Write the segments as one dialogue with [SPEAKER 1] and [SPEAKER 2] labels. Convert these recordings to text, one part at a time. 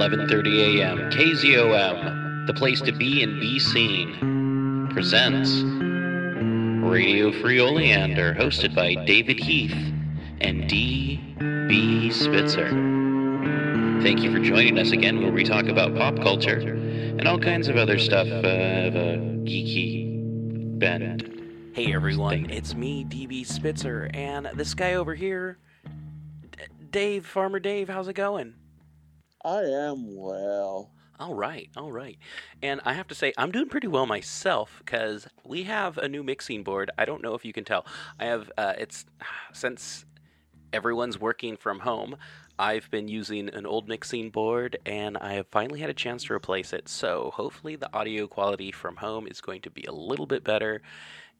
[SPEAKER 1] 11:30 a.m. KZOM, the place to be and be seen, presents Radio Free Oleander, hosted by David Heath and D.B. Spitzer. Thank you for joining us again, where we talk about pop culture and all kinds of other stuff uh, of a geeky bend.
[SPEAKER 2] Hey everyone, it's me, DB Spitzer, and this guy over here, D- Dave, Farmer Dave, how's it going?
[SPEAKER 3] I am well.
[SPEAKER 2] All right, all right. And I have to say, I'm doing pretty well myself because we have a new mixing board. I don't know if you can tell. I have, uh, it's since everyone's working from home, I've been using an old mixing board and I have finally had a chance to replace it. So hopefully the audio quality from home is going to be a little bit better.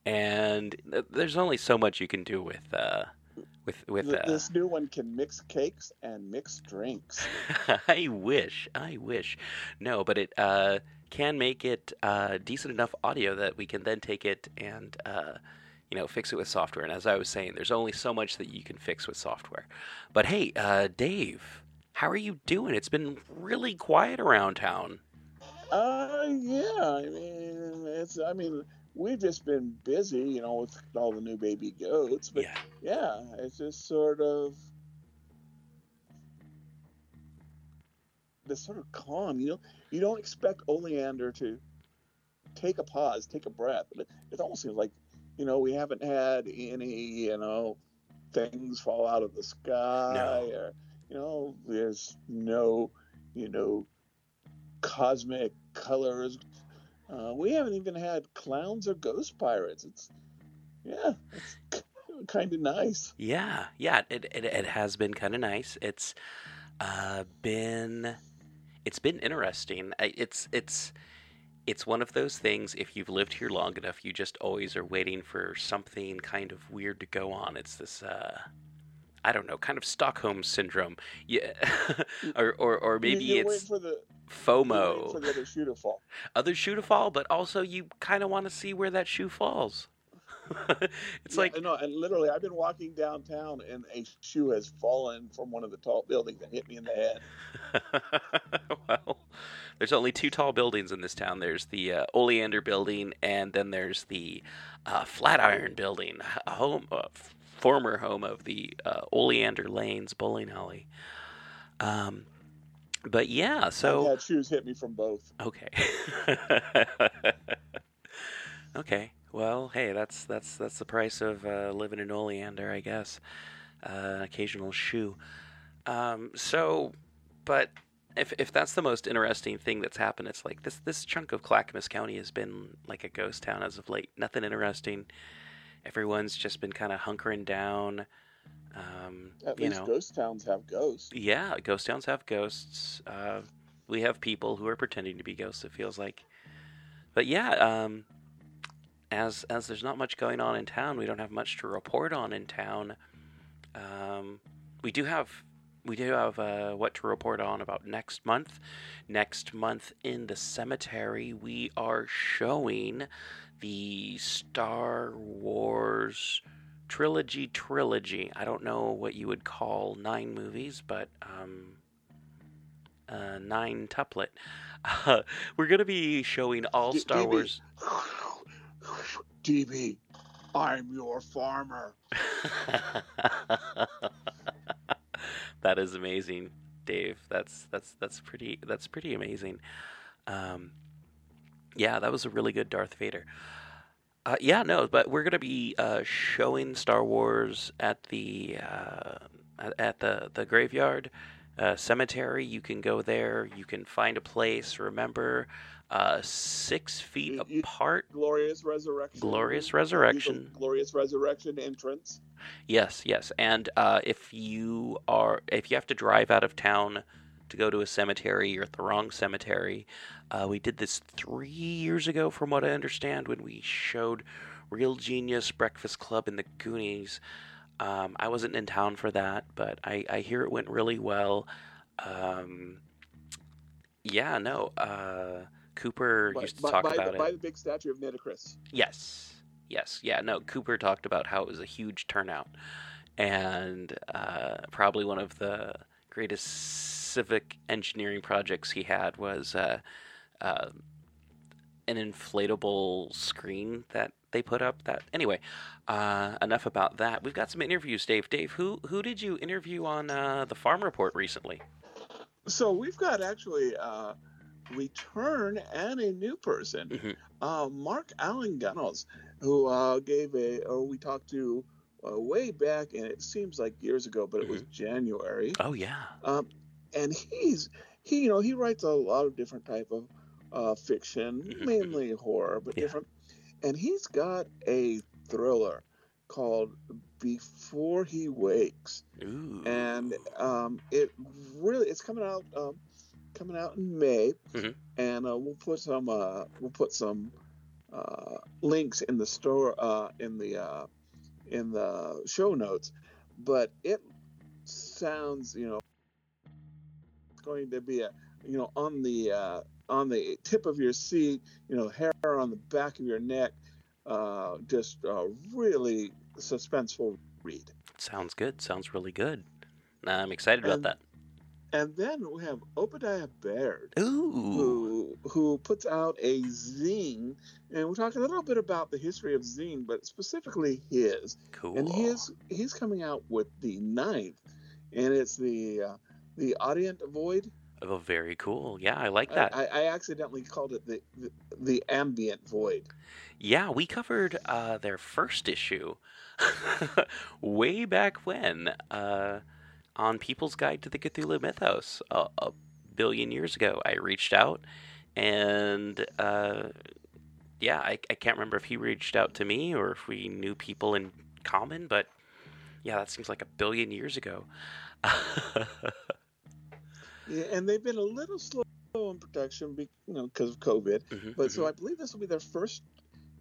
[SPEAKER 2] And there's only so much you can do with, uh, with, with,
[SPEAKER 3] Th-
[SPEAKER 2] uh,
[SPEAKER 3] This new one can mix cakes and mix drinks.
[SPEAKER 2] I wish. I wish. No, but it uh, can make it uh, decent enough audio that we can then take it and uh, you know fix it with software. And as I was saying, there's only so much that you can fix with software. But hey, uh, Dave, how are you doing? It's been really quiet around town.
[SPEAKER 3] Uh, yeah. I mean, it's. I mean, we've just been busy, you know, with all the new baby goats. But
[SPEAKER 2] Yeah.
[SPEAKER 3] yeah, it's just sort of this sort of calm. You know, you don't expect Oleander to take a pause, take a breath. It, it almost seems like, you know, we haven't had any, you know, things fall out of the sky,
[SPEAKER 2] No.
[SPEAKER 3] or you know, there's no, you know, cosmic colors. Uh, we haven't even had clowns or ghost pirates. It's yeah, it's kind of nice.
[SPEAKER 2] Yeah, yeah, it it, it has been kind of nice. It's uh, been it's been interesting. It's it's it's one of those things. If you've lived here long enough, you just always are waiting for something kind of weird to go on. It's this. Uh, I don't know, kind of Stockholm syndrome, yeah, or or or maybe
[SPEAKER 3] you, you wait
[SPEAKER 2] it's
[SPEAKER 3] for the
[SPEAKER 2] FOMO.
[SPEAKER 3] for the other shoe to fall.
[SPEAKER 2] Other shoe to fall, but also you kind of want to see where that shoe falls. it's
[SPEAKER 3] Yeah,
[SPEAKER 2] like
[SPEAKER 3] no, and literally, I've been walking downtown, and a shoe has fallen from one of the tall buildings and hit me in the head.
[SPEAKER 2] well, there's only two tall buildings in this town. There's the uh, Oleander building, and then there's the uh, Flatiron building, a home, uh, former home of the uh, Oleander Lanes bowling alley. Um, but yeah,
[SPEAKER 3] I've
[SPEAKER 2] so
[SPEAKER 3] had shoes hit me from both.
[SPEAKER 2] okay, okay. Well, hey, that's that's that's the price of uh, living in Oleander, I guess. Uh, an occasional shoe. Um, so, but if if that's the most interesting thing that's happened, it's like this this chunk of Clackamas County has been like a ghost town as of late. Nothing interesting. Everyone's just been kind of hunkering down. Um,
[SPEAKER 3] At
[SPEAKER 2] you
[SPEAKER 3] least
[SPEAKER 2] know,
[SPEAKER 3] ghost towns have ghosts.
[SPEAKER 2] yeah, ghost towns have ghosts. Uh, we have people who are pretending to be ghosts. It feels like, but yeah, um, as as there's not much going on in town, we don't have much to report on in town. Um, we do have we do have uh, what to report on about next month. Next month in the cemetery, we are showing the Star Wars trilogy trilogy. I don't know what you would call nine movies, but um, uh, nine tuplet. Uh, we're gonna be showing all
[SPEAKER 3] D-
[SPEAKER 2] Star
[SPEAKER 3] DB.
[SPEAKER 2] Wars.
[SPEAKER 3] DB, I'm your farmer.
[SPEAKER 2] that is amazing, Dave. That's that's that's pretty that's pretty amazing. Um, yeah, that was a really good Darth Vader. Uh, yeah, no, but we're gonna be uh, showing Star Wars at the uh, at- the the graveyard uh, cemetery. You can go there. You can find a place. Remember, uh, six feet
[SPEAKER 3] You- you-
[SPEAKER 2] apart.
[SPEAKER 3] Glorious resurrection.
[SPEAKER 2] Glorious resurrection.
[SPEAKER 3] Glorious resurrection entrance.
[SPEAKER 2] Yes, yes, and uh, if you are if you have to drive out of town to go to a cemetery, you're at the wrong cemetery. Uh, we did this three years ago, from what I understand, when we showed Real Genius Breakfast Club in the Goonies. Um, I wasn't in town for that, but I, I hear it went really well. Um, yeah, no. Uh, Cooper
[SPEAKER 3] By,
[SPEAKER 2] used to
[SPEAKER 3] by-
[SPEAKER 2] talk
[SPEAKER 3] by
[SPEAKER 2] about
[SPEAKER 3] the,
[SPEAKER 2] it.
[SPEAKER 3] by the big statue of Nitocris.
[SPEAKER 2] Yes. Yes. Yeah. No, Cooper talked about how it was a huge turnout and uh, probably one of the greatest civic engineering projects he had was uh, uh, an inflatable screen that they put up. That anyway, uh, enough about that. We've got some interviews, Dave. Dave, who who did you interview on uh, the Farm Report recently?
[SPEAKER 3] So we've got actually a return and a new person,
[SPEAKER 2] Mhm.
[SPEAKER 3] uh, Mark Allan Gunnells, who uh, gave a, or we talked to uh, way back, and it seems like years ago, but it was January.
[SPEAKER 2] Oh yeah.
[SPEAKER 3] Um, and he's he, you know, he writes a lot of different type of uh, fiction,
[SPEAKER 2] Mhm.
[SPEAKER 3] mainly horror, but
[SPEAKER 2] Yeah.
[SPEAKER 3] different. And he's got a thriller called Before He Wakes
[SPEAKER 2] Ooh.
[SPEAKER 3] and um, it really it's coming out um, coming out in May,
[SPEAKER 2] Mhm.
[SPEAKER 3] and uh, we'll put some uh, we'll put some uh, links in the store uh, in the uh, in the show notes. But it sounds you know going to be a you know on the uh, on the tip of your seat, you know hair on the back of your neck, uh, just a really suspenseful read.
[SPEAKER 2] Sounds good. Sounds really good. I'm excited about that.
[SPEAKER 3] And then we have Obadiah Baird,
[SPEAKER 2] Ooh.
[SPEAKER 3] who who puts out a zine, and we're talking a little bit about the history of zine, but specifically his.
[SPEAKER 2] Cool.
[SPEAKER 3] And his he's coming out with the ninth, and it's the uh, the Audient Void.
[SPEAKER 2] Oh, very cool. Yeah, I like that.
[SPEAKER 3] I, I accidentally called it the, the the Ambient Void.
[SPEAKER 2] Yeah, we covered uh, their first issue way back when uh, on People's Guide to the Cthulhu Mythos a, a billion years ago. I reached out and uh, yeah, I, I can't remember if he reached out to me or if we knew people in common, but yeah, that seems like a billion years ago.
[SPEAKER 3] Yeah, and they've been a little slow in production, be, you know, because of COVID.
[SPEAKER 2] Mhm,
[SPEAKER 3] But so
[SPEAKER 2] mhm.
[SPEAKER 3] I believe this will be their first.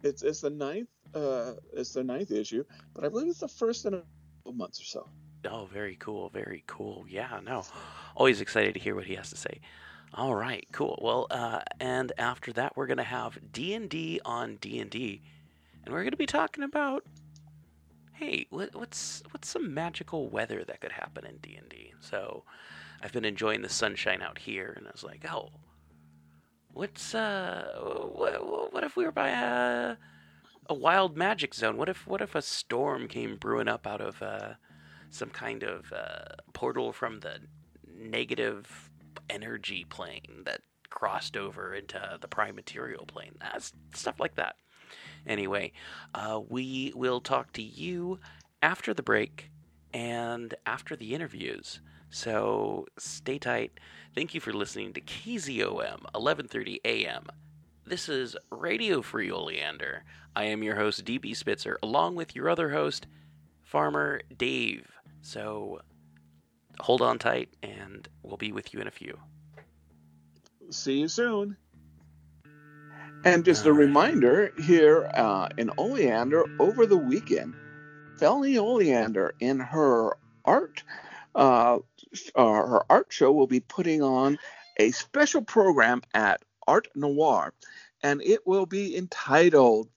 [SPEAKER 3] It's it's the ninth. Uh, it's the ninth issue, but I believe it's the first in a couple months or so.
[SPEAKER 2] Oh, very cool, very cool. Yeah, no, always excited to hear what he has to say. All right, cool. Well, uh, and after that, we're gonna have D and D on D and we're gonna be talking about, hey, what, what's what's some magical weather that could happen in D and D? So, I've been enjoying the sunshine out here, and I was like, oh, what's uh, what, what if we were by a a wild magic zone? What if what if a storm came brewing up out of uh some kind of uh, portal from the negative energy plane that crossed over into the prime material plane. That's stuff like that. Anyway, uh, we will talk to you after the break and after the interviews. So stay tight. Thank you for listening to KZOM 11:30 a.m. This is Radio Free Oleander. I am your host DB Spitzer along with your other host Farmer Dave. So hold on tight and we'll be with you in a few.
[SPEAKER 3] See you soon. And just a
[SPEAKER 2] All right.
[SPEAKER 3] reminder here uh, in Oleander over the weekend, Felny Oleander in her art uh, uh, her art show will be putting on a special program at Art Noir, and it will be entitled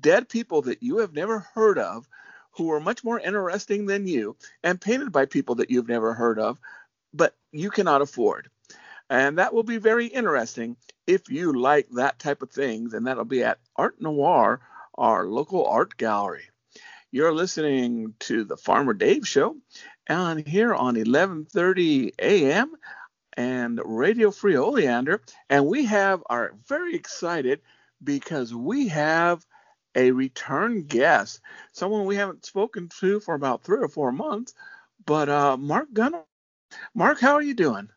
[SPEAKER 3] "Dead People That You Have Never Heard of." Who are much more interesting than you and painted by people that you've never heard of, but you cannot afford. And that will be very interesting if you like that type of thing, then that'll be at Art Noir, our local art gallery. You're listening to the Farmer Dave Show, and here on 11:30 a.m. and Radio Free Oleander, and we have are very excited because we have a return guest, someone we haven't spoken to for about three or four months, but uh, Mark Gunnells. Mark, how are you doing?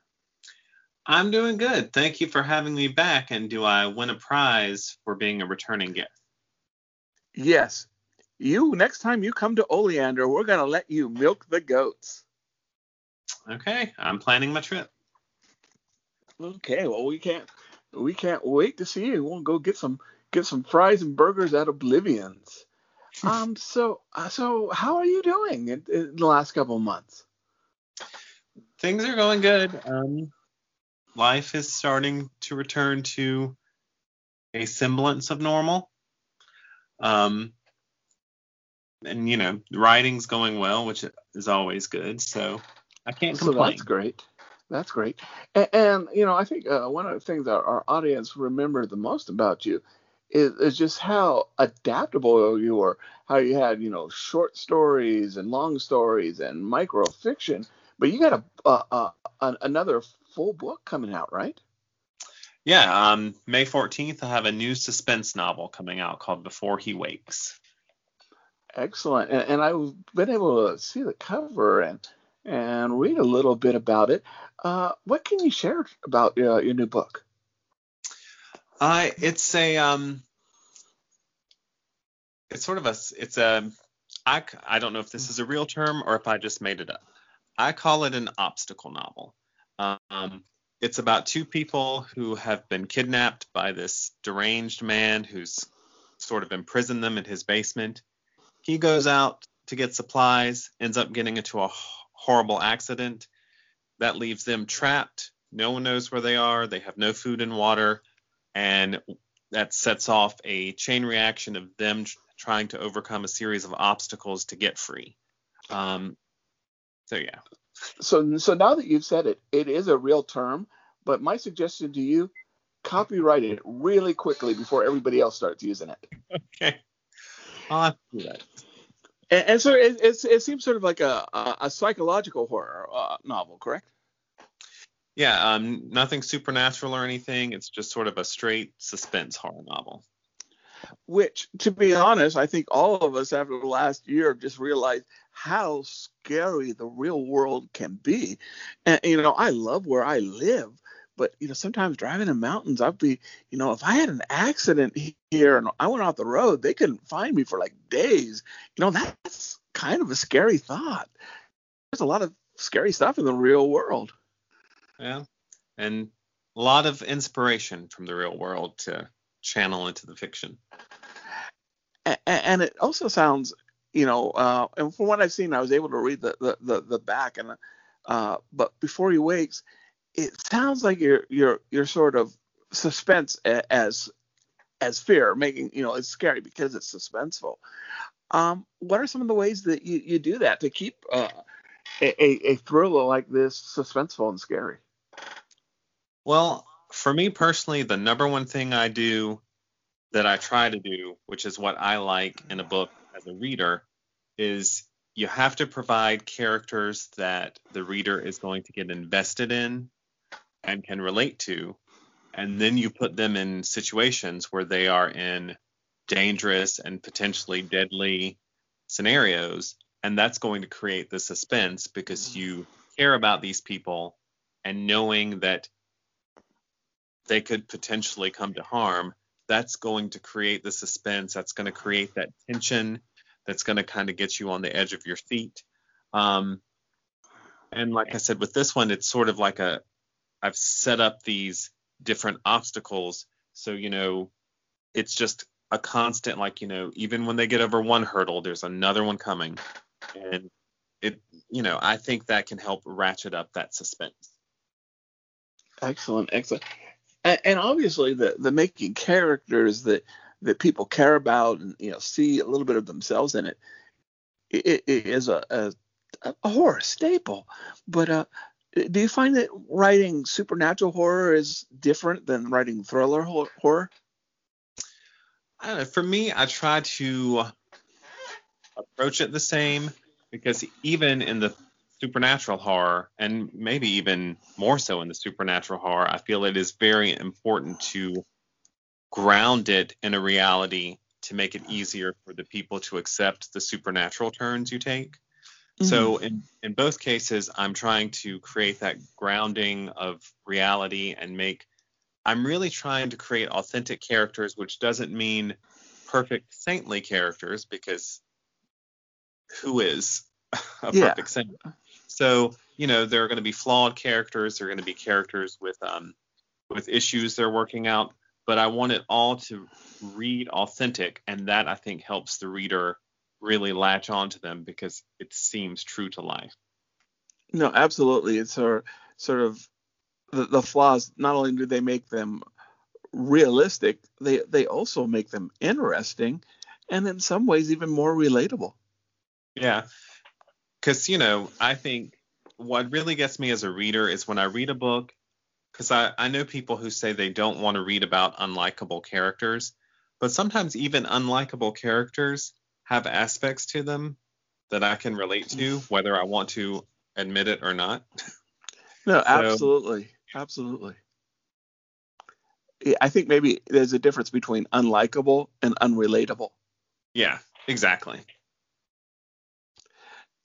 [SPEAKER 4] I'm doing good. Thank you for having me back. And do I win a prize for being a returning guest?
[SPEAKER 3] Yes. You next time you come to Oleander, we're gonna let you milk the goats.
[SPEAKER 4] Okay, I'm planning my trip.
[SPEAKER 3] Okay, well we can't we can't wait to see you. We'll go get some get some fries and burgers at Oblivion's. um so uh, so how are you doing in, in the last couple of months?
[SPEAKER 4] Things are going good. Um, life is starting to return to a semblance of normal. Um, and you know, writing's going well, which is always good. So I can't
[SPEAKER 3] So
[SPEAKER 4] complain.
[SPEAKER 3] that's great. That's great. And, and you know, I think uh, one of the things our, our audience remember the most about you is, is just how adaptable you were. How you had, you know, short stories and long stories and micro fiction, but you got a, a, a another full book coming out, right?
[SPEAKER 4] Yeah, um, May 14th, I have a new suspense novel coming out called Before He Wakes.
[SPEAKER 3] Excellent. And, and I've been able to see the cover and and read a little bit about it. Uh, what can you share about uh, your new book?
[SPEAKER 4] Uh, it's a um, it's sort of a it's a I I don't know if this is a real term or if I just made it up. I call it an obstacle novel. Um, it's about two people who have been kidnapped by this deranged man who's sort of imprisoned them in his basement. He goes out to get supplies, ends up getting into a horrible accident. That leaves them trapped. No one knows where they are. They have no food and water. And that sets off a chain reaction of them tr- trying to overcome a series of obstacles to get free. Um, so, yeah
[SPEAKER 3] so so now that you've said it, it is a real term. But my suggestion to you, copyright it really quickly before everybody else starts using it.
[SPEAKER 4] Okay, I'll have to do that.
[SPEAKER 3] And, and so it, it seems sort of like a, a, a psychological horror uh, novel, correct?
[SPEAKER 4] Yeah, um, nothing supernatural or anything. It's just sort of a straight suspense horror novel.
[SPEAKER 3] Which, to be honest, I think all of us after the last year have just realized how scary the real world can be. And you know, I love where I live, but you know, sometimes driving in mountains, I'd be, you know, if I had an accident here and I went off the road, they couldn't find me for like days. You know, that's kind of a scary thought. There's a lot of scary stuff in the real world.
[SPEAKER 4] Yeah, and a lot of inspiration from the real world to channel into the fiction.
[SPEAKER 3] And it also sounds you know, uh, and from what I've seen, I was able to read the the the, the back, and uh, but before he wakes, it sounds like you're you're you're sort of suspense as as fear, making you know it's scary because it's suspenseful. Um, what are some of the ways that you, you do that to keep uh, a, a thriller like this suspenseful and scary?
[SPEAKER 4] Well, for me personally, the number one thing I do that I try to do, which is what I like in a book as a reader is you have to provide characters that the reader is going to get invested in and can relate to and then you put them in situations where they are in dangerous and potentially deadly scenarios and that's going to create the suspense because you care about these people and knowing that they could potentially come to harm that's going to create the suspense. That's going to create that tension. That's going to kind of get you on the edge of your feet. Um, and like I said, with this one, it's sort of like a I've set up these different obstacles. So, you know, it's just a constant, like, you know, even when they get over one hurdle, there's another one coming. And it, you know, I think that can help ratchet up that suspense.
[SPEAKER 3] Excellent, excellent and, obviously the the making characters that that people care about and you know see a little bit of themselves in it, it, it is a, a, a horror staple. But uh, do you find that writing supernatural horror is different than writing thriller horror?
[SPEAKER 4] I don't know. For me, I try to approach it the same because even in the supernatural horror, and maybe even more so in the supernatural horror, I feel it is very important to ground it in a reality to make it easier for the people to accept the supernatural turns you take. Mm-hmm. So in, in both cases, I'm trying to create that grounding of reality and make I'm really trying to create authentic characters, which doesn't mean perfect saintly characters because who is a yeah. perfect saint? So, you know, there are going to be flawed characters. There are going to be characters with um, with issues they're working out. But I want it all to read authentic, and that I think helps the reader really latch onto them because it seems true to life.
[SPEAKER 3] No, absolutely. It's sort sort of the, the flaws. Not only do they make them realistic, they they also make them interesting, and in some ways even more relatable.
[SPEAKER 4] Yeah, because you know I think what really gets me as a reader is when I read a book, because I, I know people who say they don't want to read about unlikable characters, but sometimes even unlikable characters have aspects to them that I can relate to, mm. whether I want to admit it or not.
[SPEAKER 3] No, absolutely, absolutely. I think maybe there's a difference between unlikable and unrelatable.
[SPEAKER 4] Yeah, exactly.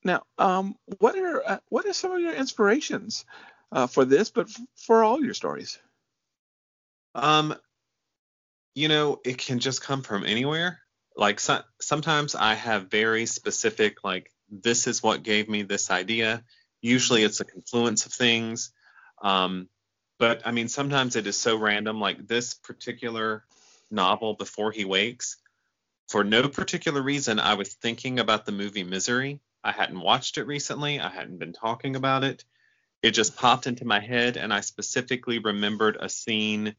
[SPEAKER 3] Now, um, what are uh, what are some of your inspirations uh, for this, but f- for all your stories?
[SPEAKER 4] Um, you know, it can just come from anywhere. Like so, sometimes I have very specific, like this is what gave me this idea. Usually, it's a confluence of things. Um, but I mean, sometimes it is so random. Like this particular novel, Before He Wakes, for no particular reason, I was thinking about the movie Misery I hadn't watched it recently. I hadn't been talking about it. It just popped into my head, and I specifically remembered a scene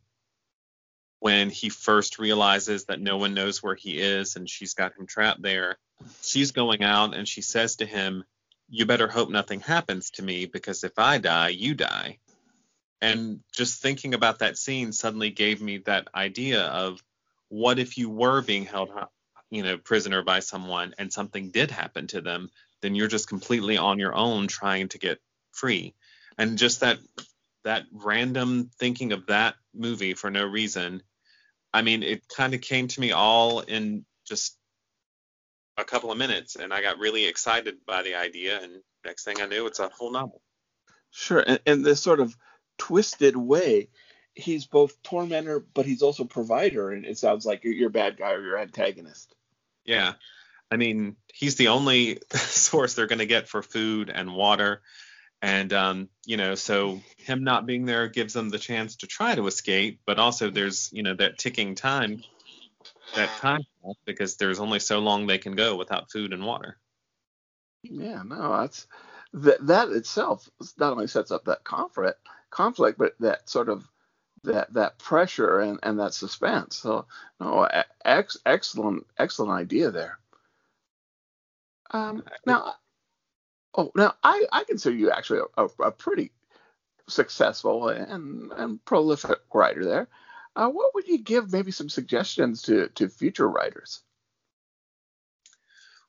[SPEAKER 4] when he first realizes that no one knows where he is and she's got him trapped there. She's going out and she says to him, You better hope nothing happens to me because if I die, you die. And just thinking about that scene suddenly gave me that idea of what if you were being held you know prisoner by someone and something did happen to them then you're just completely on your own trying to get free. And just that that random thinking of that movie for no reason, I mean, it kind of came to me all in just a couple of minutes, and I got really excited by the idea. And next thing I knew, it's a whole novel.
[SPEAKER 3] Sure, and, and this sort of twisted way, he's both tormentor, but he's also provider, and it sounds like you're, you're bad guy or your antagonist.
[SPEAKER 4] Yeah, I mean, he's the only source they're going to get for food and water. And, um, you know, so him not being there gives them the chance to try to escape, but also there's, you know, that ticking time, that time because there's only so long they can go without food and water.
[SPEAKER 3] Yeah, no, that's that that itself not only sets up that conflict, conflict, but that sort of that that pressure and and that suspense. So, no, ex, excellent excellent idea there. Um, now, oh, now I, I consider you actually a, a, a pretty successful and, and prolific writer there. Uh, what would you give maybe some suggestions to, to future writers?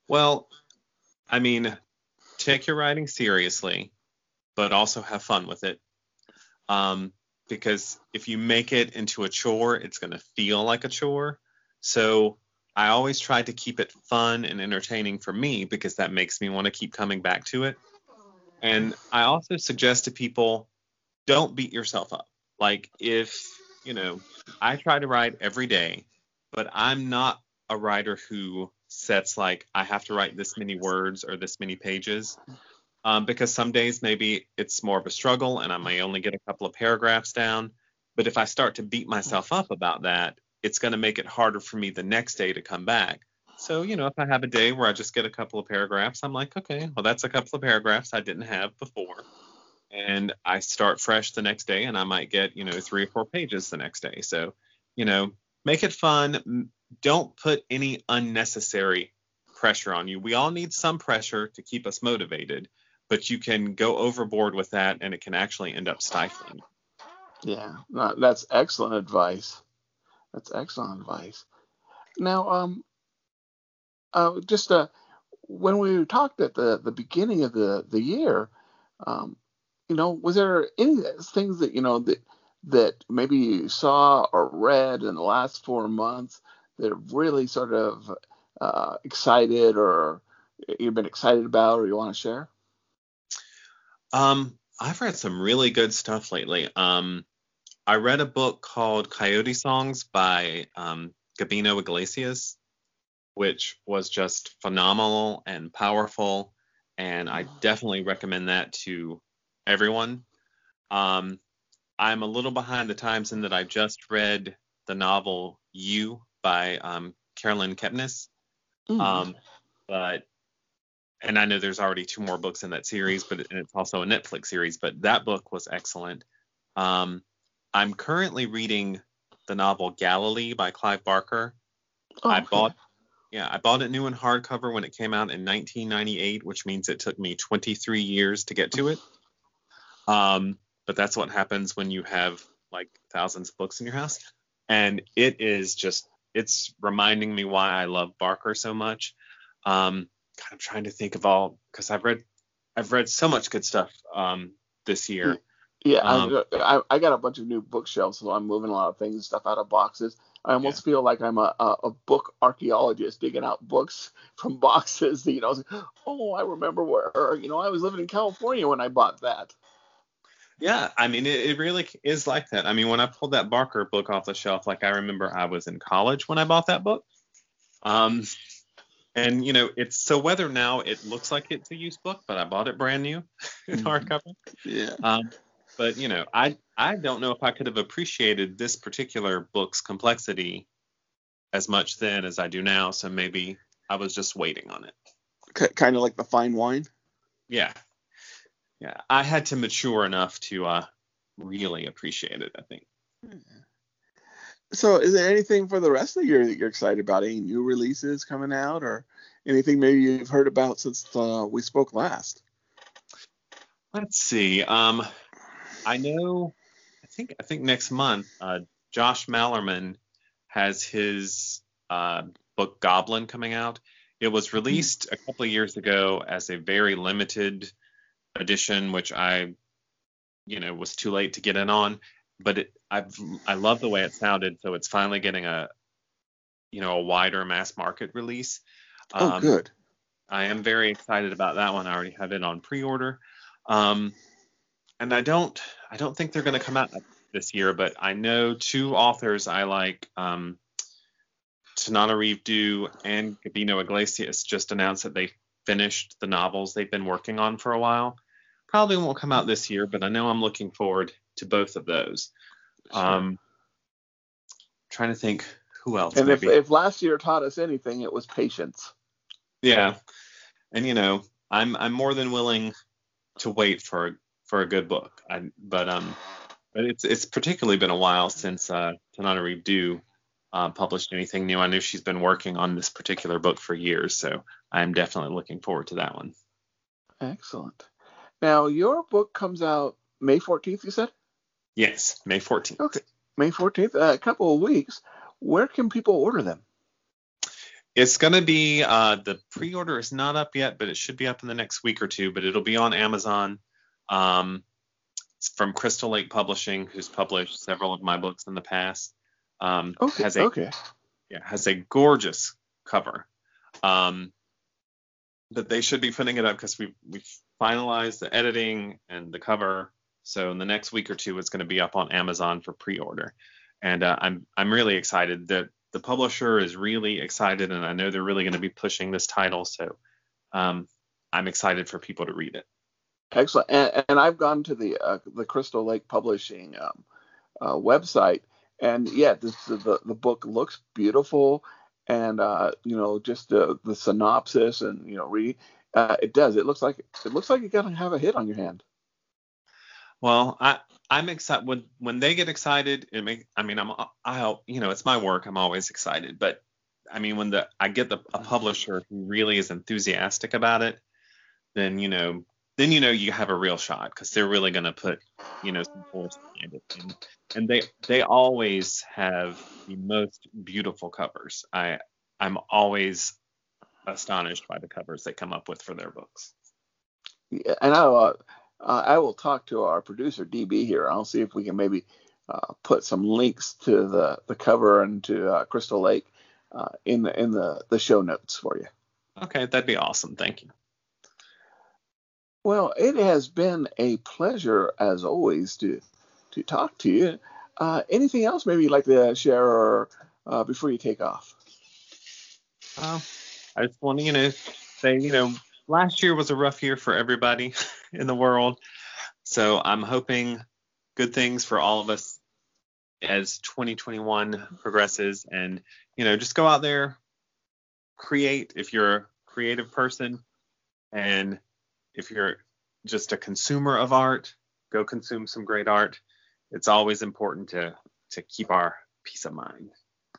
[SPEAKER 4] Well, I mean, take your writing seriously, but also have fun with it. Um, because if you make it into a chore, it's going to feel like a chore. So I always try to keep it fun and entertaining for me because that makes me want to keep coming back to it. And I also suggest to people don't beat yourself up. Like if, you know, I try to write every day, but I'm not a writer who sets like I have to write this many words or this many pages. Um, because some days maybe it's more of a struggle and I may only get a couple of paragraphs down. But if I start to beat myself up about that, it's going to make it harder for me the next day to come back. So, you know, if I have a day where I just get a couple of paragraphs, I'm like, okay, well, that's a couple of paragraphs I didn't have before. And I start fresh the next day and I might get, you know, three or four pages the next day. So, you know, make it fun. Don't put any unnecessary pressure on you. We all need some pressure to keep us motivated, but you can go overboard with that and it can actually end up stifling.
[SPEAKER 3] Yeah, that's excellent advice. That's excellent advice. Now, um, uh, just uh, when we talked at the, the beginning of the, the year, um, you know, was there any things that, you know, that, that maybe you saw or read in the last four months that have really sort of uh, excited or you've been excited about or you want to share?
[SPEAKER 4] Um, I've read some really good stuff lately. Um, I read a book called Coyote Songs by um, Gabino Iglesias, which was just phenomenal and powerful, and I definitely recommend that to everyone. Um, I'm a little behind the times in that I just read the novel You by um, Carolyn Kepnes. Mm. Um, but and I know there's already two more books in that series, but and it's also a Netflix series. But that book was excellent. Um, I'm currently reading the novel Galilee by Clive Barker. Oh, I bought Yeah, I bought it new in hardcover when it came out in 1998, which means it took me 23 years to get to it. Um, but that's what happens when you have like thousands of books in your house. And it is just, it's reminding me why I love Barker so much. Um, God, I'm trying to think of all because I've read, I've read so much good stuff um, this year.
[SPEAKER 3] Yeah,
[SPEAKER 4] Um,
[SPEAKER 3] I, I I got a bunch of new bookshelves, so I'm moving a lot of things and stuff out of boxes. I almost feel like I'm a, a, a book archaeologist digging out books from boxes. You know, oh, I remember where, or, you know, I was living in California when I bought that.
[SPEAKER 4] Yeah, I mean, it, it really is like that. I mean, when I pulled that Barker book off the shelf, like I remember I was in college when I bought that book. Um, and you know, it's so whether now it looks like it's a used book, but I bought it brand new in
[SPEAKER 3] Mhm.
[SPEAKER 4] hardcover.
[SPEAKER 3] Yeah.
[SPEAKER 4] Um, but you know, I I don't know if I could have appreciated this particular book's complexity as much then as I do now. So maybe I was just waiting on it.
[SPEAKER 3] K- kind of like the fine wine.
[SPEAKER 4] Yeah, yeah. I had to mature enough to uh, really appreciate it. I think.
[SPEAKER 3] So, is there anything for the rest of the year that you're excited about? Any new releases coming out, or anything maybe you've heard about since uh, we spoke last?
[SPEAKER 4] Let's see. Um, I know. I think I think next month, uh, Josh Malerman has his uh, book Goblin coming out. It was released a couple of years ago as a very limited edition, which I, you know, was too late to get in on. But it, I've I love the way it sounded, so it's finally getting a, you know, a wider mass market release.
[SPEAKER 3] Oh,
[SPEAKER 4] Um,
[SPEAKER 3] good.
[SPEAKER 4] I am very excited about that one. I already have it on pre-order. Um, and I don't I don't think they're going to come out this year, but I know two authors I like. Um, Tananarive Due and Gabino Iglesias just announced that they finished the novels they've been working on for a while. Probably won't come out this year, but I know I'm looking forward to both of those. Um, trying to think who else.
[SPEAKER 3] and if, if last year taught us anything, it was patience.
[SPEAKER 4] Yeah, and you know, I'm I'm more than willing to wait for for a good book. I, but um, but it's it's particularly been a while since uh, Tananarive uh, published anything new. I know she's been working on this particular book for years, so I'm definitely looking forward to that one.
[SPEAKER 3] Excellent. Now, your book comes out May 14th, you said?
[SPEAKER 4] Yes, May 14th.
[SPEAKER 3] Okay. May 14th, uh, a couple of weeks. Where can people order them?
[SPEAKER 4] It's going to be uh, the pre-order is not up yet, but it should be up in the next week or two. But it'll be on Amazon. Um, from Crystal Lake Publishing, who's published several of my books in the past. Um,
[SPEAKER 3] Okay.
[SPEAKER 4] has a
[SPEAKER 3] okay.
[SPEAKER 4] yeah, has a gorgeous cover. Um, but they should be putting it up because we we finalized the editing and the cover. So in the next week or two, it's going to be up on Amazon for pre-order, and uh, I'm I'm really excited. that the publisher is really excited, and I know they're really going to be pushing this title. So um, I'm excited for people to read it.
[SPEAKER 3] Excellent. And, and I've gone to the uh, the Crystal Lake Publishing um, uh, website, and yeah, this, the the book looks beautiful, and uh, you know just the the synopsis and you know read uh, it does. It looks like it looks like you're gonna have a hit on your hand.
[SPEAKER 4] Well, I I'm excited when when they get excited. It make I mean I'm I you know it's my work. I'm always excited, but I mean when the I get the a publisher who really is enthusiastic about it, then you know then you know you have a real shot because they're really going to put you know some force behind it, and, and they they always have the most beautiful covers. I I'm always astonished by the covers they come up with for their books.
[SPEAKER 3] Yeah, and I uh, uh, I will talk to our producer DB here. I'll see if we can maybe uh, put some links to the the cover and to uh, Crystal Lake uh, in the in the the show notes for you.
[SPEAKER 4] Okay, that'd be awesome. Thank you.
[SPEAKER 3] Well, it has been a pleasure as always to to talk to you. Uh, anything else maybe you'd like to share or uh, before you take off?
[SPEAKER 4] Uh, I just want to, you know, say, you know, last year was a rough year for everybody in the world. So I'm hoping good things for all of us as 2021 progresses. And, you know, just go out there, create if you're a creative person. And if you're just a consumer of art, go consume some great art. It's always important to to keep our peace of mind.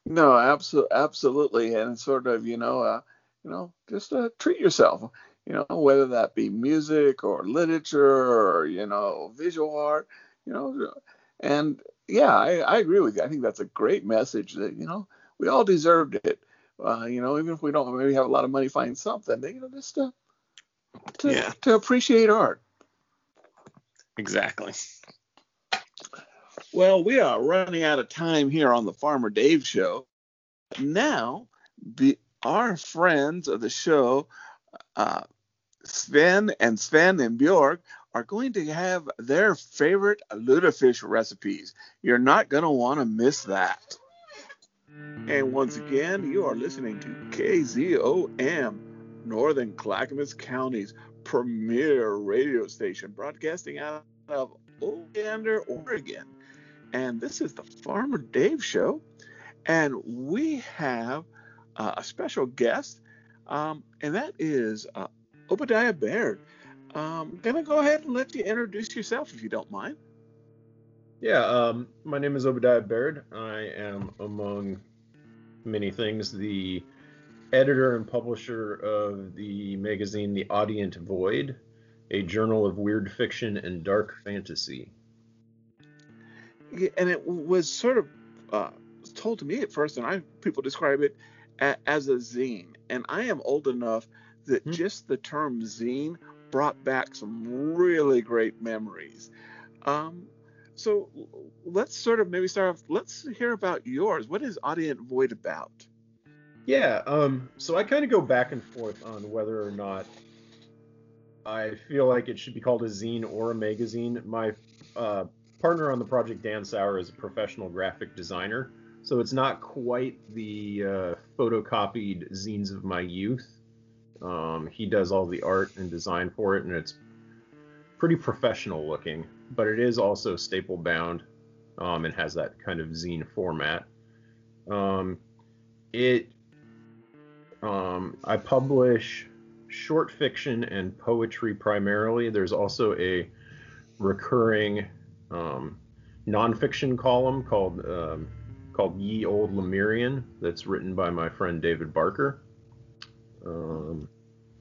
[SPEAKER 3] No, absolutely, absolutely, and sort of, you know, uh, you know, just uh, treat yourself. You know, whether that be music or literature or you know, visual art. You know, and yeah, I, I agree with you. I think that's a great message that you know we all deserved it. Uh, you know, even if we don't maybe have a lot of money, find something. You know, just to to,
[SPEAKER 4] Yeah.
[SPEAKER 3] to appreciate art.
[SPEAKER 4] Exactly.
[SPEAKER 3] Well, we are running out of time here on the Farmer Dave Show. Now, be, our friends of the show, uh, Sven and Sven and Bjork, are going to have their favorite lutefisk recipes. You're not going to want to miss that. And once again, you are listening to KZOM, Northern Clackamas County's premier radio station, broadcasting out of Oleander, Oregon. And this is the Farmer Dave Show. And we have uh, a special guest, um, and that is uh, Obadiah Baird. Um, gonna go ahead and let you introduce yourself if you don't mind.
[SPEAKER 5] Yeah, um, my name is Obadiah Baird. I am, among many things, the editor and publisher of the magazine The Audient Void, a journal of weird fiction and dark fantasy.
[SPEAKER 3] And it was sort of uh, told to me at first, and I people describe it a, as a zine. And I am old enough that
[SPEAKER 5] Hmm.
[SPEAKER 3] just the term zine brought back some really great memories. Um, so let's sort of maybe start off. Let's hear about yours. What is Audient Void about?
[SPEAKER 5] Yeah, um, so I kind of go back and forth on whether or not I feel like it should be called a zine or a magazine. My uh, partner on the project, Dan Sauer, is a professional graphic designer, so it's not quite the uh, photocopied zines of my youth. Um, he does all the art and design for it, and it's pretty professional looking, but it is also staple bound um, and has that kind of zine format. Um, it um, I publish short fiction and poetry primarily. There's also a recurring um, nonfiction column called um, called Ye Old Lemurian that's written by my friend David Barker. Um,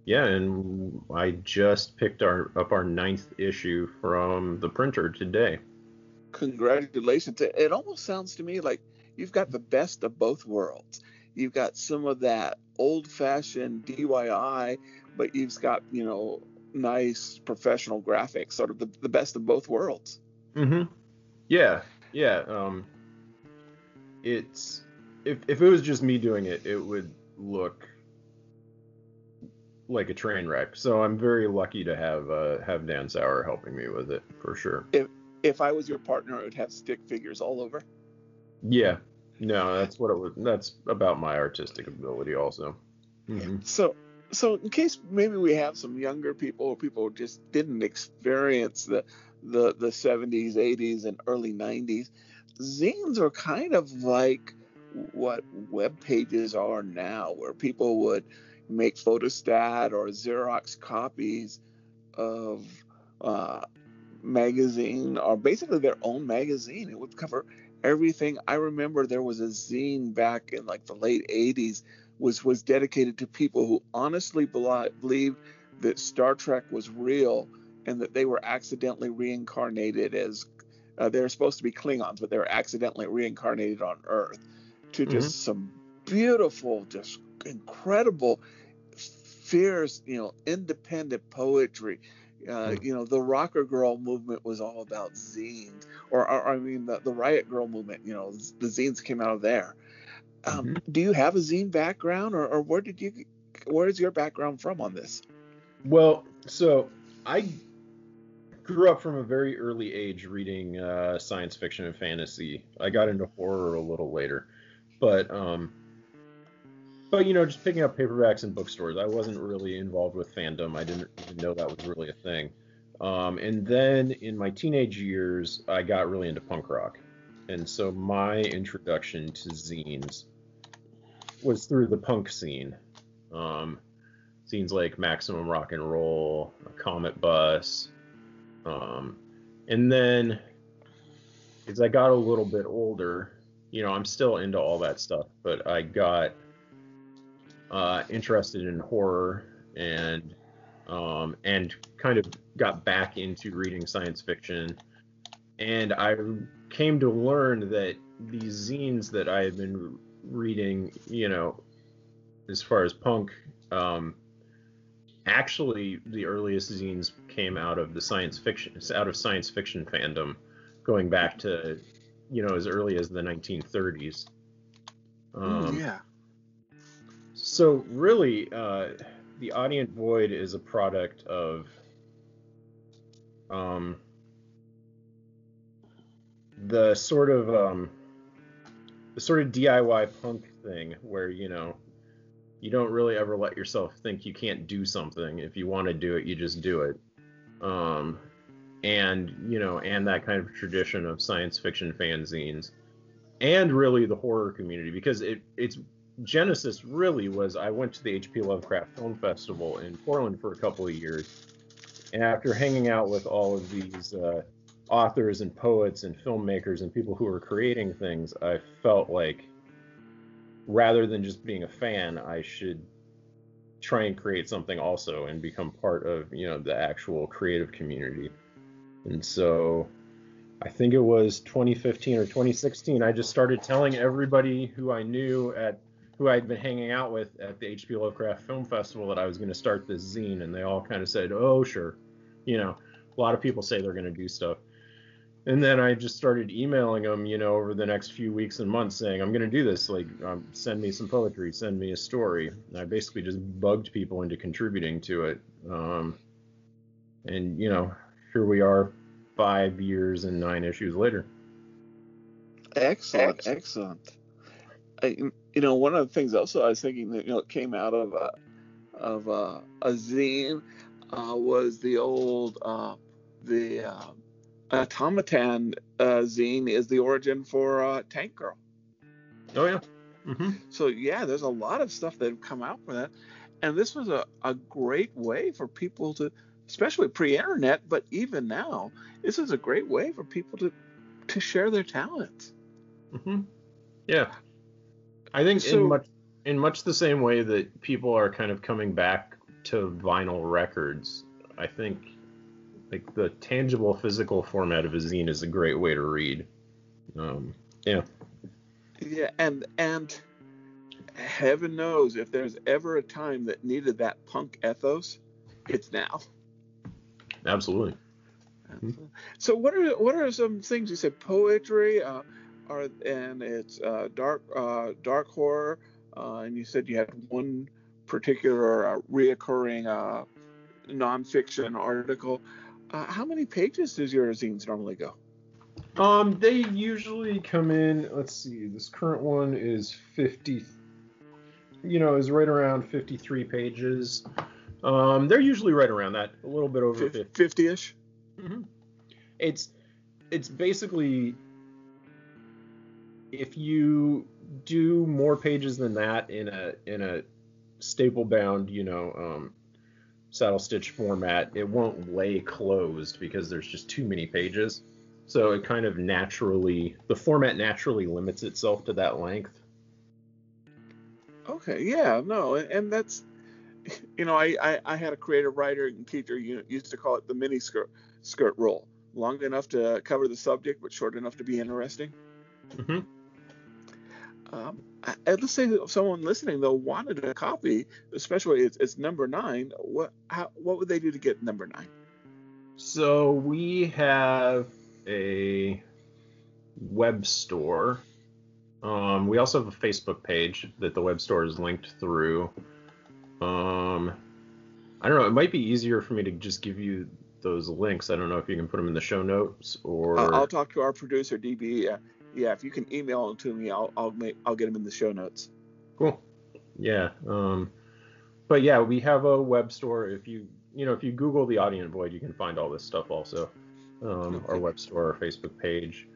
[SPEAKER 5] yeah, and I just picked our up our ninth issue from the printer today.
[SPEAKER 3] Congratulations. It, it almost sounds to me like you've got the best of both worlds. You've got some of that old fashioned DIY, but you've got, you know, nice professional graphics, sort of the, the best of both worlds.
[SPEAKER 5] Mm-hmm. Yeah, yeah. Um, it's if if it was just me doing it, it would look like a train wreck. So I'm very lucky to have uh, have Dan Sauer helping me with it for sure.
[SPEAKER 3] If if I was your partner, I would have stick figures all over.
[SPEAKER 5] Yeah, no, that's what it was. That's about my artistic ability also. hmm
[SPEAKER 3] So, so in case maybe we have some younger people or people who just didn't experience the the the 70s, 80s, and early 90s, zines are kind of like what web pages are now, where people would make photostat or Xerox copies of uh, magazine or basically their own magazine. It would cover everything. I remember there was a zine back in like the late 80s was was dedicated to people who honestly believed that Star Trek was real and that they were accidentally reincarnated as uh, they're supposed to be Klingons, but they were accidentally reincarnated on Earth to just some beautiful, just incredible, fierce, you know, independent poetry. Uh,
[SPEAKER 5] Mm.
[SPEAKER 3] You know, the rocker girl movement was all about zines, or, or I mean, the, the riot girl movement. You know, the zines came out of there. Um, Do you have a zine background, or, or where did you, where is your background from on this?
[SPEAKER 5] Well, so I grew up from a very early age reading uh, science fiction and fantasy. I got into horror a little later, but um, but you know, just picking up paperbacks in bookstores. I wasn't really involved with fandom. I didn't even know that was really a thing. Um, and then in my teenage years, I got really into punk rock, and so my introduction to zines was through the punk scene. Um, scenes like Maximum Rock and Roll, Cometbus, um, and then as I got a little bit older, you know, I'm still into all that stuff, but I got uh, interested in horror and um, and kind of got back into reading science fiction. And I came to learn that these zines that I had been reading, you know, as far as punk, um, actually the earliest zines came out of the science fiction, out of science fiction fandom, going back to, you know, as early as the 1930s. Um,
[SPEAKER 3] yeah.
[SPEAKER 5] So really, uh, the Audient Void is a product of um, the sort of um, the sort of DIY punk thing where you know you don't really ever let yourself think you can't do something. If you want to do it, you just do it. Um, and you know, and that kind of tradition of science fiction fanzines, and really the horror community because it it's genesis really was I went to the H.P. Lovecraft Film Festival in Portland for a couple of years, and after hanging out with all of these uh, authors and poets and filmmakers and people who were creating things, I felt like rather than just being a fan, I should try and create something also and become part of you know the actual creative community. And so I think it was 2015 or 2016. I just started telling everybody who I knew at who I'd been hanging out with at the HP Lovecraft Film Festival that I was going to start this zine, and they all kind of said, "Oh, sure." You know, a lot of people say they're going to do stuff. And then I just started emailing them, you know, over the next few weeks and months, saying, "I'm going to do this. Like, um, send me some poetry, send me a story." And I basically just bugged people into contributing to it. Um, and you know, here we are, five years and nine issues later.
[SPEAKER 3] Excellent, excellent. I, you know, one of the things also I was thinking that you know came out of uh, of uh, a zine uh, was the old uh, the uh, automaton uh, zine is the origin for uh, Tank Girl.
[SPEAKER 5] Oh yeah. Mm-hmm.
[SPEAKER 3] So yeah, there's a lot of stuff that have come out for that, and this was a, a great way for people to, especially pre-internet, but even now, this is a great way for people to to share their talents.
[SPEAKER 5] Mm-hmm. Yeah, I think
[SPEAKER 3] So-
[SPEAKER 5] in much in much the same way that people are kind of coming back to vinyl records, I think like the tangible physical format of a zine is a great way to read. Um, yeah.
[SPEAKER 3] Yeah, and and heaven knows if there's ever a time that needed that punk ethos, it's now.
[SPEAKER 5] Absolutely.
[SPEAKER 3] So what are what are some things you said? Poetry, uh, are and it's uh, dark uh, dark horror, uh, and you said you had one particular uh, reoccurring uh, nonfiction article. Uh, how many pages does your zines normally go?
[SPEAKER 5] Um, they usually come in. Let's see. This current one is fifty. You know, is right around fifty-three pages. Um, they're usually right around that, a little bit over fifty.
[SPEAKER 3] Fifty-ish.
[SPEAKER 5] hmm It's it's basically if you do more pages than that in a in a staple bound, you know, um, saddle stitch format, it won't lay closed because there's just too many pages. So it kind of naturally the format naturally limits itself to that length.
[SPEAKER 3] Okay, yeah, no, and, and that's, you know, I, I, I had a creative writer and teacher you used to call it the mini skirt skirt rule. long enough to cover the subject but short enough to be interesting.
[SPEAKER 5] hmm
[SPEAKER 3] Um, I- let's say someone listening though wanted a copy, especially it's, it's number nine. What how what would they do to get number nine?
[SPEAKER 5] So we have a web store. Um, we also have a Facebook page that the web store is linked through. Um, I don't know. It might be easier for me to just give you those links. I don't know if you can put them in the show notes or.
[SPEAKER 3] I'll, I'll talk to our producer DB. Yeah, if you can email them to me, I'll I'll make I'll get them in the show notes.
[SPEAKER 5] Cool. Yeah. Um, but yeah, we have a web store. If you you know if you Google the Audient Void, you can find all this stuff also. Um, our web store, our Facebook page.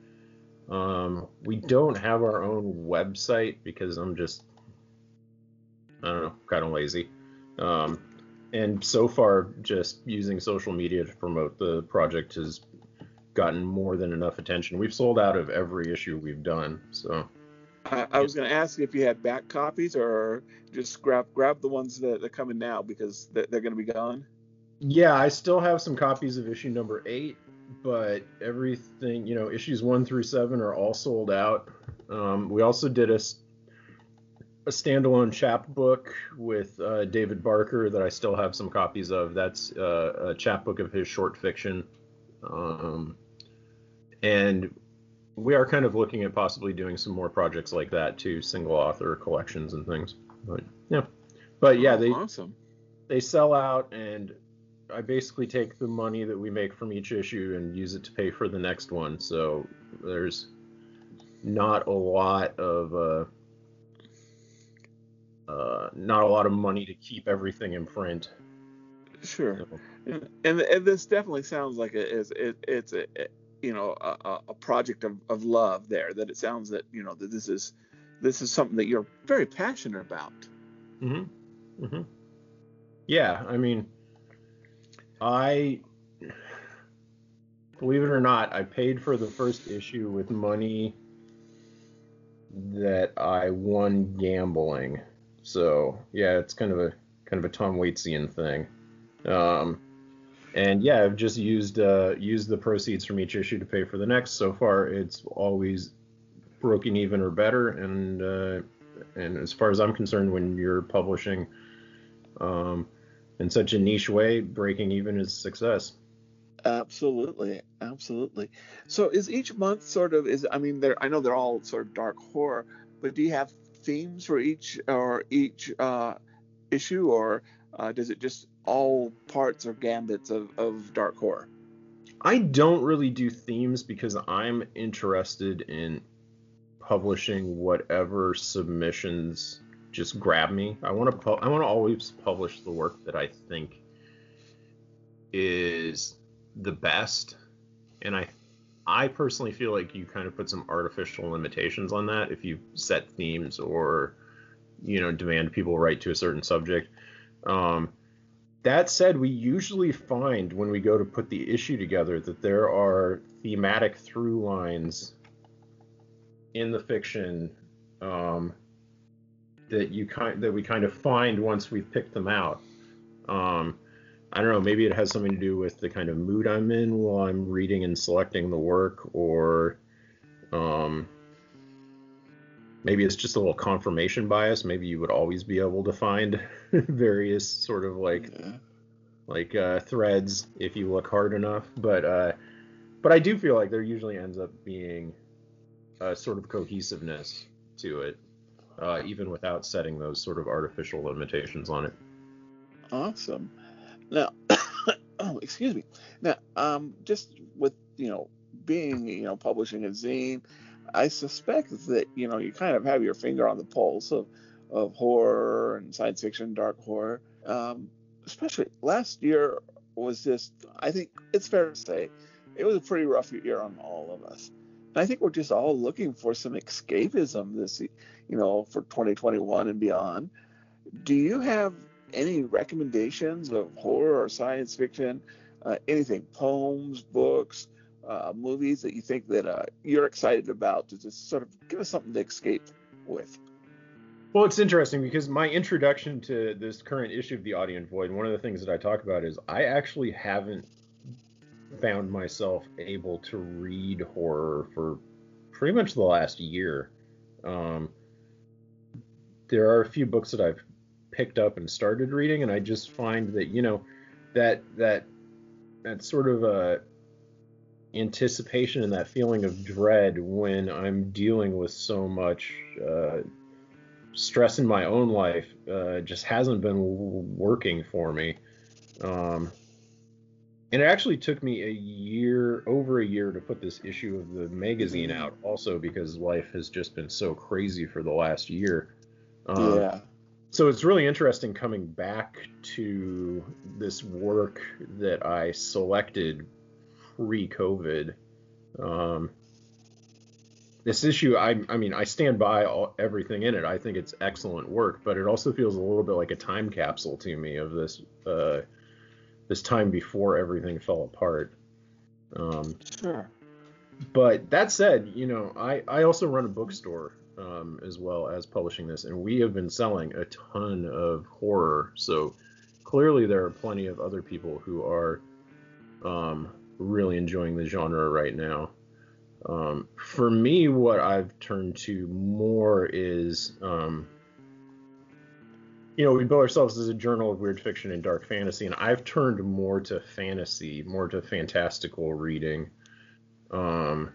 [SPEAKER 5] Um, we don't have our own website because I'm just I don't know, kind of lazy. Um, and so far, just using social media to promote the project has gotten more than enough attention. We've sold out of every issue we've done, so
[SPEAKER 3] I, I was going to ask if you had back copies or just grab grab the ones that are coming now because they're, they're going to be gone.
[SPEAKER 5] Yeah, I still have some copies of issue number eight, but everything, you know, issues one through seven are all sold out. Um, we also did a a standalone chapbook with uh, David Barker that I still have some copies of. That's uh, a chapbook of his short fiction. Um, and we are kind of looking at possibly doing some more projects like that too, single author collections and things. But yeah, but yeah,
[SPEAKER 3] Oh,
[SPEAKER 5] they
[SPEAKER 3] awesome.
[SPEAKER 5] they sell out and I basically take the money that we make from each issue and use it to pay for the next one. So there's not a lot of uh, uh, not a lot of money to keep everything in print.
[SPEAKER 3] Sure.
[SPEAKER 5] So,
[SPEAKER 3] And, and and this definitely sounds like it is it, it's a you know a, a- project of, of love there that it sounds that you know that this is this is something that you're very passionate about.
[SPEAKER 5] hmm hmm Yeah, I mean, I believe it or not, I paid for the first issue with money that I won gambling. So yeah, it's kind of a kind of a Tom Waitsian thing. Um, and yeah, I've just used uh, used the proceeds from each issue to pay for the next. So far, it's always broken even or better, and uh, and as far as I'm concerned, when you're publishing um, in such a niche way, breaking even is success.
[SPEAKER 3] Absolutely, absolutely. So is each month sort of is I mean I know they're all sort of dark horror, but do you have themes for each or each uh, issue or uh, does it just all parts or gambits of, of dark horror?
[SPEAKER 5] I don't really do themes because I'm interested in publishing whatever submissions just grab me. I want to pu- I want to always publish the work that I think is the best, and I I personally feel like you kind of put some artificial limitations on that if you set themes or you know demand people write to a certain subject. Um, that said, we usually find when we go to put the issue together that there are thematic through lines in the fiction um, that you kind that we kind of find once we've picked them out. Um, I don't know, maybe it has something to do with the kind of mood I'm in while I'm reading and selecting the work, or um, maybe it's just a little confirmation bias. Maybe you would always be able to find various sort of like
[SPEAKER 3] Yeah.
[SPEAKER 5] like uh, threads if you look hard enough. But uh, but I do feel like there usually ends up being a sort of cohesiveness to it, uh, even without setting those sort of artificial limitations on it.
[SPEAKER 3] Awesome. Now, oh, excuse me. Now, um, just with you know being you know publishing a zine, I suspect that you know you kind of have your finger on the pulse of of horror and science fiction, dark horror. Um, especially last year was just, I think it's fair to say, it was a pretty rough year on all of us. And I think we're just all looking for some escapism this, you know, for 2021 and beyond. Do you have any recommendations of horror or science fiction, uh, anything, poems, books, uh, movies that you think that uh, you're excited about to just sort of give us something to escape with?
[SPEAKER 5] Well, it's interesting because my introduction to this current issue of the Audient Void, one of the things that I talk about is I actually haven't found myself able to read horror for pretty much the last year. Um, there are a few books that I've picked up and started reading, and I just find that you know that that that sort of uh, anticipation and that feeling of dread when I'm dealing with so much. Uh, stress in my own life uh, just hasn't been working for me. Um, and it actually took me a year, over a year, to put this issue of the magazine out. Also because life has just been so crazy for the last year. Um,
[SPEAKER 3] yeah.
[SPEAKER 5] So it's really interesting coming back to this work that I selected pre-COVID. Um, this issue, I, I mean, I stand by all, everything in it. I think it's excellent work, but it also feels a little bit like a time capsule to me of this uh, this time before everything fell apart. Um,
[SPEAKER 3] Sure.
[SPEAKER 5] but that said, you know, I, I also run a bookstore um, as well as publishing this, and we have been selling a ton of horror. So clearly, there are plenty of other people who are um, really enjoying the genre right now. Um, for me, what I've turned to more is, um, you know, we bill ourselves as a journal of weird fiction and dark fantasy, and I've turned more to fantasy, more to fantastical reading. Um,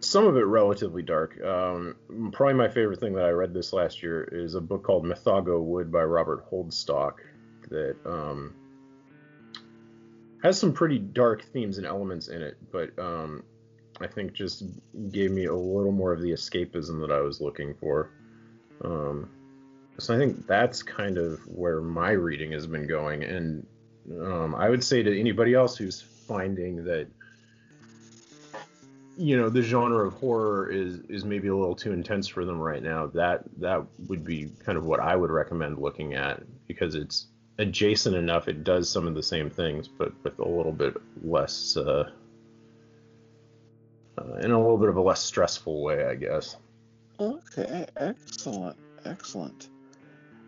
[SPEAKER 5] some of it relatively dark. Um, probably my favorite thing that I read this last year is a book called Mythago Wood by Robert Holdstock that um, has some pretty dark themes and elements in it, but um, I think just gave me a little more of the escapism that I was looking for. Um, so I think that's kind of where my reading has been going, and um, I would say to anybody else who's finding that you know the genre of horror is is maybe a little too intense for them right now that that would be kind of what i would recommend looking at because it's adjacent enough it does some of the same things but with a little bit less uh, uh, in a little bit of a less stressful way i guess
[SPEAKER 3] Okay, excellent, excellent.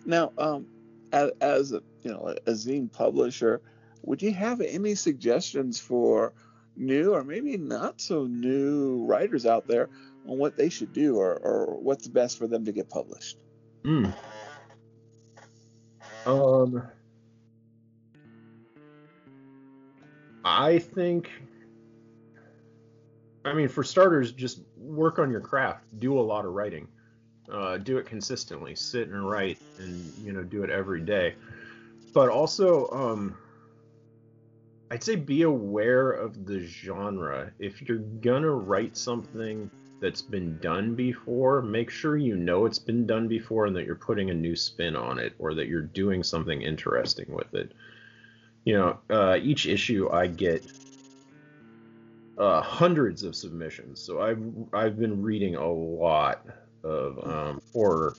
[SPEAKER 3] Now, um, as, as a you know a zine publisher, would you have any suggestions for new or maybe not so new writers out there on what they should do or, or what's best for them to get published?
[SPEAKER 5] Mm. Um, I think. I mean, for starters, just work on your craft. Do a lot of writing. Uh, do it consistently. Sit and write, and you know, do it every day. But also, um, I'd say be aware of the genre. If you're gonna write something that's been done before, make sure you know it's been done before and that you're putting a new spin on it or that you're doing something interesting with it. You know, uh, each issue I get uh, hundreds of submissions, so I've I've been reading a lot of um, horror,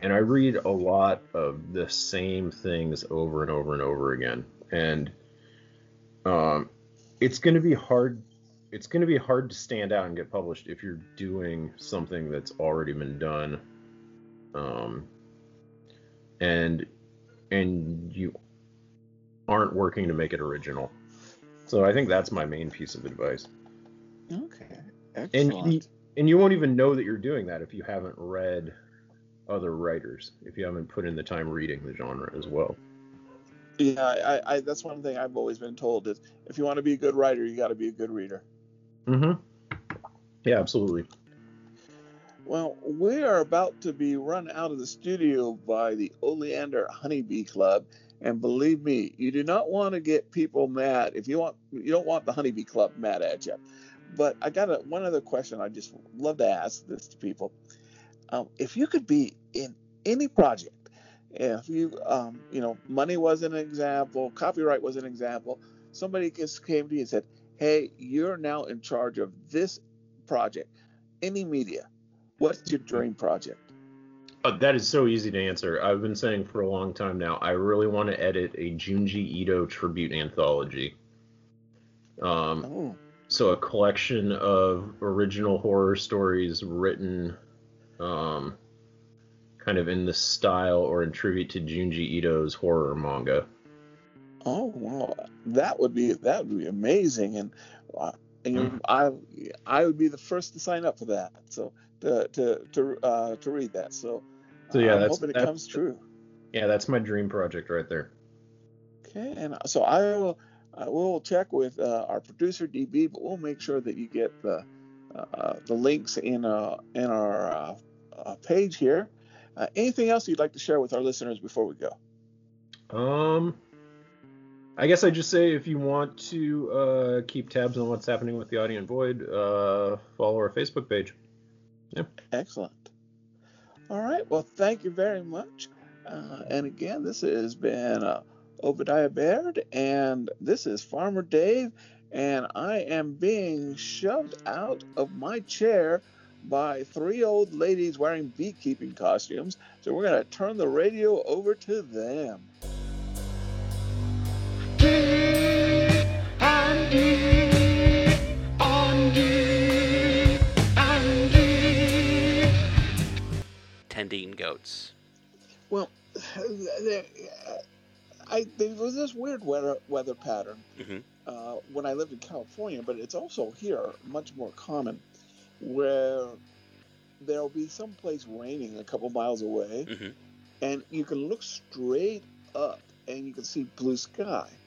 [SPEAKER 5] and I read a lot of the same things over and over and over again, and um, it's going to be hard it's going to be hard to stand out and get published if you're doing something that's already been done. Um, and and you aren't working to make it original. So i think that's my main piece of advice.
[SPEAKER 3] Okay,
[SPEAKER 5] and
[SPEAKER 3] excellent.
[SPEAKER 5] you, and you won't even know that you're doing that if you haven't read other writers if you haven't put in the time reading the genre as well.
[SPEAKER 3] Yeah, I, I, that's one thing I've always been told is if you want to be a good writer, you got to be a good reader.
[SPEAKER 5] mm-hmm. Yeah absolutely.
[SPEAKER 3] Well, we are about to be run out of the studio by the Oleander Honeybee Club, and believe me, you do not want to get people mad. If you want, you don't want the Honeybee Club mad at you. But I got a, one other question. I just love to ask this to people. Um, if you could be in any project, if you, um, you know, money was an example, copyright was an example. Somebody just came to you and said, "Hey, you're now in charge of this project, any media. What's your dream project?"
[SPEAKER 5] Uh, that is so easy to answer. I've been saying for a long time now. I really want to edit a Junji Ito tribute anthology. Um,
[SPEAKER 3] Oh,
[SPEAKER 5] so a collection of original horror stories written, um, kind of in the style or in tribute to Junji Ito's horror manga.
[SPEAKER 3] oh, wow, that would be that would be amazing, and, uh, and know, I I would be the first to sign up for that. So to to to uh, to read that. So,
[SPEAKER 5] So, yeah,
[SPEAKER 3] I'm
[SPEAKER 5] that's-
[SPEAKER 3] hoping it
[SPEAKER 5] that's-
[SPEAKER 3] comes true.
[SPEAKER 5] Yeah, that's my dream project right there.
[SPEAKER 3] Okay, and uh, so I will uh, we'll check with uh, our producer DB, but we'll make sure that you get the uh, the links in uh, in our uh, uh, page here. Uh, anything else you'd like to share with our listeners before we go?
[SPEAKER 5] Um, I guess I just say if you want to uh, keep tabs on what's happening with the Audient Void, uh, follow our Facebook page.
[SPEAKER 3] Excellent. All right. Well, thank you very much. Uh, and again, this has been uh, Obadiah Baird, and this is Farmer Dave, and I am being shoved out of my chair by three old ladies wearing beekeeping costumes. So we're going to turn the radio over to them.
[SPEAKER 2] Boats?
[SPEAKER 3] Well, there, I there was this weird weather weather pattern
[SPEAKER 2] Mhm.
[SPEAKER 3] uh, when I lived in California, but it's also here much more common, where there'll be some place raining a couple miles away,
[SPEAKER 2] Mhm.
[SPEAKER 3] and you can look straight up and you can see blue sky,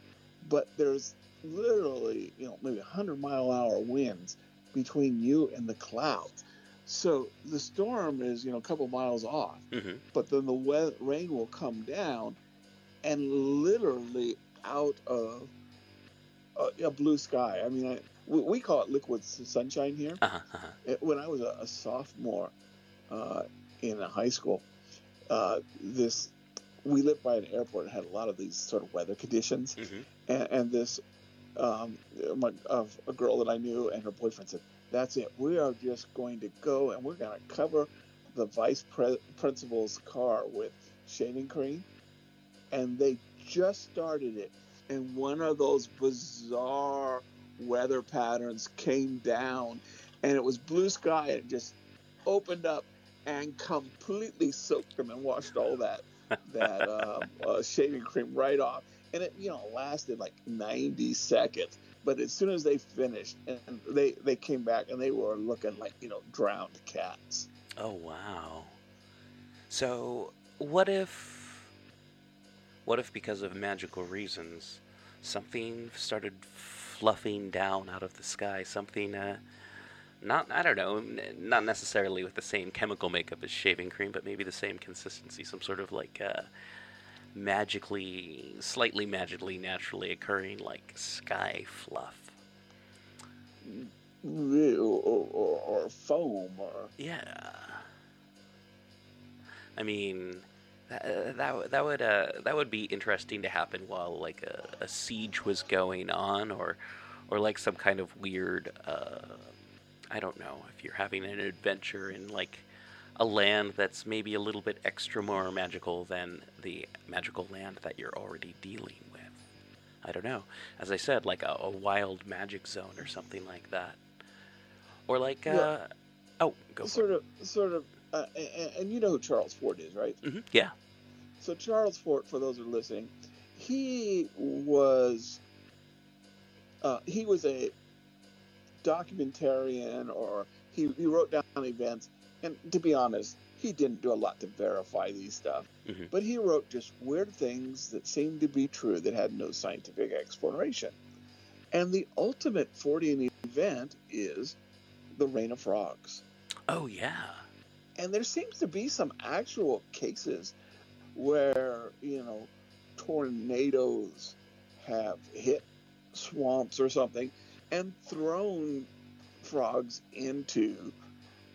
[SPEAKER 3] but there's literally you know maybe 100 mile hour winds between you and the clouds. So the storm is you know a couple miles off
[SPEAKER 2] hmm
[SPEAKER 3] but then the we- rain will come down and literally out of a, a blue sky. I mean, I, we, we call it liquid sunshine here.
[SPEAKER 2] Uh-huh, uh-huh.
[SPEAKER 3] It- when I was a, a sophomore uh, in a high school, uh, this we lived by an airport and had a lot of these sort of weather conditions,
[SPEAKER 2] Mhm.
[SPEAKER 3] and, and this um, my, of a girl that I knew and her boyfriend said, "That's it. We are just going to go and we're going to cover the vice pre- principal's car with shaving cream." And they just started it, and one of those bizarre weather patterns came down, and it was blue sky. And it just opened up and completely soaked them and washed all that that um, uh, shaving cream right off. And it, you know, lasted like 90 seconds. But as soon as they finished, and they they came back and they were looking like you know drowned cats.
[SPEAKER 2] Oh wow. So what if what if because of magical reasons something started fluffing down out of the sky, something uh not I don't know, not necessarily with the same chemical makeup as shaving cream, but maybe the same consistency, some sort of like uh magically slightly magically naturally occurring like sky fluff.
[SPEAKER 3] Or, or, or foam, or
[SPEAKER 2] Yeah. I mean, that that, would- that would uh, that would be interesting to happen while like a, a siege was going on, or or like some kind of weird. Uh, I don't know if you're having an adventure in like a land that's maybe a little bit extra more magical than the magical land that you're already dealing with. I don't know. As I said, like a, a wild magic zone or something like that, or like uh,
[SPEAKER 3] Yeah.
[SPEAKER 2] oh, go for
[SPEAKER 3] sort of, sort of. Uh, and, and you know who Charles Fort is, right?
[SPEAKER 2] it. hmm Yeah.
[SPEAKER 3] So Charles Fort, for those who are listening, he was uh, he was a documentarian, or he, he wrote down events. And to be honest, he didn't do a lot to verify these stuff,
[SPEAKER 2] Mhm.
[SPEAKER 3] but he wrote just weird things that seemed to be true that had no scientific explanation. And the ultimate Fortean event is the rain of frogs.
[SPEAKER 2] Oh yeah.
[SPEAKER 3] And there seems to be some actual cases where, you know, tornadoes have hit swamps or something and thrown frogs into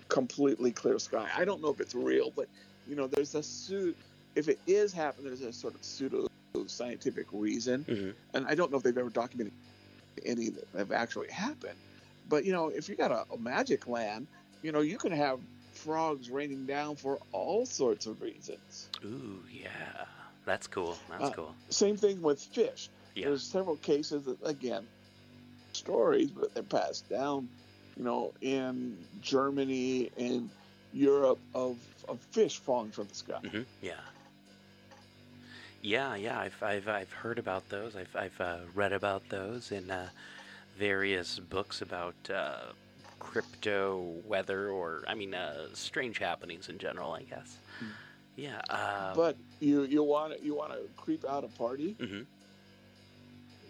[SPEAKER 3] completely clear sky. I don't know if it's real, but, you know, there's a suit. If it is happening, there's a sort of pseudo scientific reason.
[SPEAKER 2] hmm
[SPEAKER 3] And I don't know if they've ever documented any that have actually happened. But, you know, if you got a, a magic land, you know, you can have frogs raining down for all sorts of reasons.
[SPEAKER 2] Ooh yeah. That's cool. That's
[SPEAKER 3] Uh,
[SPEAKER 2] cool.
[SPEAKER 3] Same thing with fish.
[SPEAKER 2] Yeah.
[SPEAKER 3] There's several cases that, again, stories, but they're passed down, you know, in Germany and Europe of, of fish falling from the sky.
[SPEAKER 2] hmm Yeah. Yeah, yeah. I've I've I've heard about those. I've I've uh, read about those in uh, various books about uh, crypto weather, or I mean, uh, strange happenings in general. I guess.
[SPEAKER 3] Mm.
[SPEAKER 2] Yeah. Uh,
[SPEAKER 3] But you you want to you want to creep out a party?
[SPEAKER 2] mhm.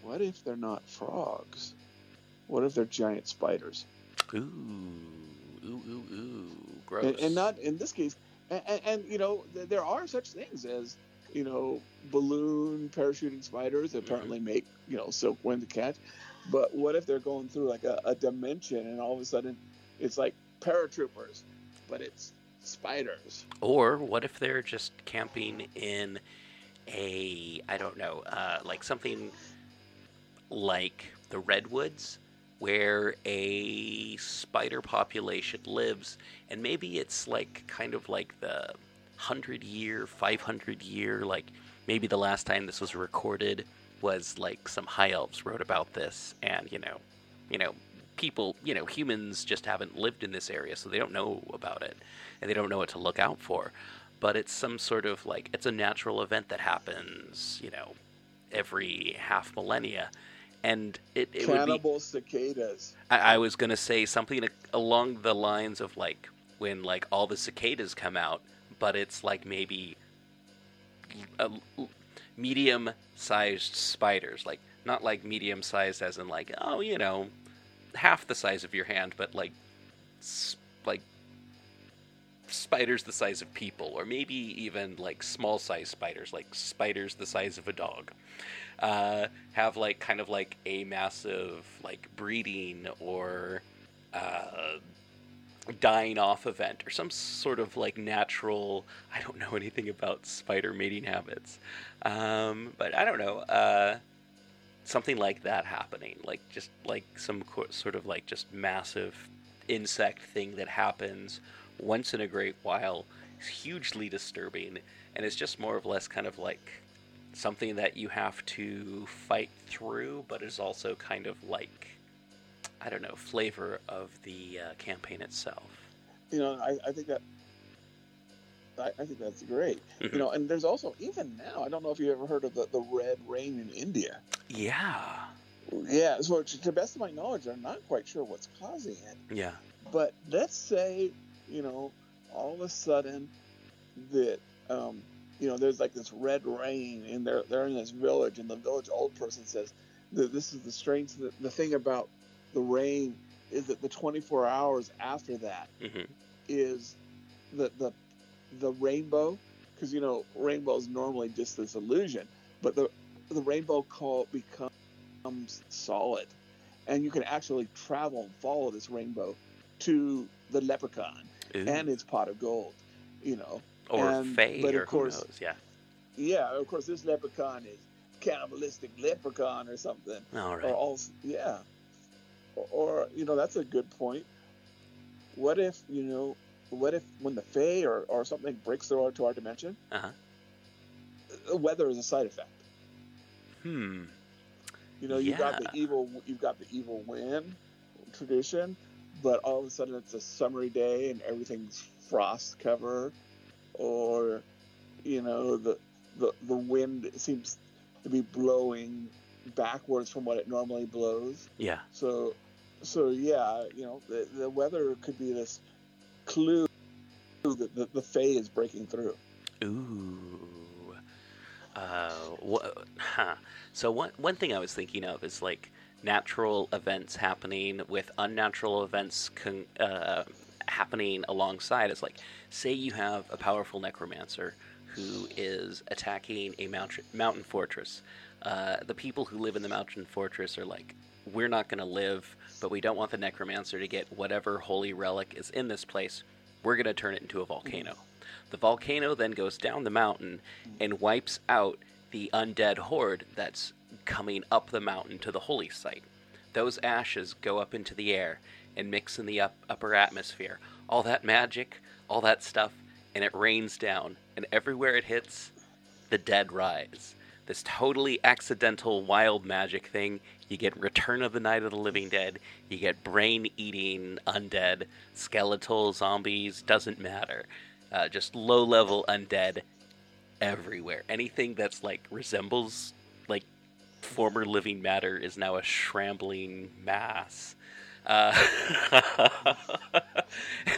[SPEAKER 3] What if they're not frogs? What if they're giant spiders?
[SPEAKER 2] Ooh, ooh, ooh, ooh. Gross.
[SPEAKER 3] And, and not in this case. And, and, and you know, th- there are such things as you know balloon parachuting spiders that apparently make you know silk silkworm to catch. But what if they're going through like a, a dimension and all of a sudden it's like paratroopers, but it's spiders?
[SPEAKER 2] Or what if they're just camping in a I don't know, uh, like something like the redwoods, where a spider population lives, and maybe it's like kind of like the hundred year, five hundred year, like maybe the last time this was recorded was like some high elves wrote about this, and you know, you know, people, you know, humans just haven't lived in this area, so they don't know about it, and they don't know what to look out for. but it's some sort of like it's a natural event that happens, you know, every half millennia, and it, it would be.
[SPEAKER 3] Cannibal cicadas.
[SPEAKER 2] I, I was gonna say something along the lines of like when like all the cicadas come out, but it's like maybe a medium-sized spiders, like not like medium-sized as in like oh you know half the size of your hand, but like like spiders the size of people, or maybe even like small size spiders, like spiders the size of a dog, uh, have like kind of like a massive like breeding or uh, dying off event or some sort of like natural. I don't know anything about spider mating habits, um, but I don't know. Uh, something like that happening, like just like some co- sort of like just massive insect thing that happens once in a great while is hugely disturbing and it's just more or less kind of like something that you have to fight through but is also kind of like i don't know flavor of the uh, campaign itself
[SPEAKER 3] You know, I, I think that. I, I think that's great.
[SPEAKER 2] Mhm.
[SPEAKER 3] You know, and there's also even now. I don't know if you ever heard of the, the red rain in India.
[SPEAKER 2] yeah
[SPEAKER 3] Yeah, so to the best of my knowledge, I'm not quite sure what's causing it.
[SPEAKER 2] yeah
[SPEAKER 3] But let's say, you know, all of a sudden that, um, you know, there's like this red rain, and they're they're in this village, and the village old person says this is the strange. The, the thing about the rain is that the 24 hours after that
[SPEAKER 2] hmm
[SPEAKER 3] is the the the rainbow, because you know rainbow is normally just this illusion, but the the rainbow call becomes solid, and you can actually travel and follow this rainbow to the leprechaun and its pot of gold. You know,
[SPEAKER 2] or
[SPEAKER 3] and-
[SPEAKER 2] Fae,
[SPEAKER 3] but of
[SPEAKER 2] or who
[SPEAKER 3] course-
[SPEAKER 2] knows yeah
[SPEAKER 3] yeah. Of course, this leprechaun is cannibalistic leprechaun or something,
[SPEAKER 2] all
[SPEAKER 3] or
[SPEAKER 2] right
[SPEAKER 3] all yeah, or, or you know that's a good point. What if you know? What if when the Fae or, or something breaks through to our dimension,
[SPEAKER 2] Uh-huh.
[SPEAKER 3] the weather is a side effect.
[SPEAKER 2] hmm
[SPEAKER 3] You know, you've got the evil, you've got the evil wind tradition, but all of a sudden it's a summery day and everything's frost cover, or you know the the the wind seems to be blowing backwards from what it normally blows.
[SPEAKER 2] yeah
[SPEAKER 3] So, so yeah, you know, the, the weather could be this clue that the, the Fae is breaking through.
[SPEAKER 2] Ooh. Uh, huh. So one one thing I was thinking of is like natural events happening with unnatural events con- uh, happening alongside. It's like, say you have a powerful necromancer who is attacking a mountain mountain fortress. Uh, the people who live in the mountain fortress are like, we're not going to live, but we don't want the necromancer to get whatever holy relic is in this place. We're going to turn it into a volcano. The volcano then goes down the mountain and wipes out the undead horde that's coming up the mountain to the holy site. Those ashes go up into the air and mix in the up, upper atmosphere. All that magic, all that stuff, and it rains down. And everywhere it hits, the dead rise. This totally accidental wild magic thing. You get Return of the Night of the Living Dead. You get brain eating undead, skeletal zombies, doesn't matter. Uh, just low level undead everywhere. Anything that's like resembles like former living matter is now a shambling mass. Uh,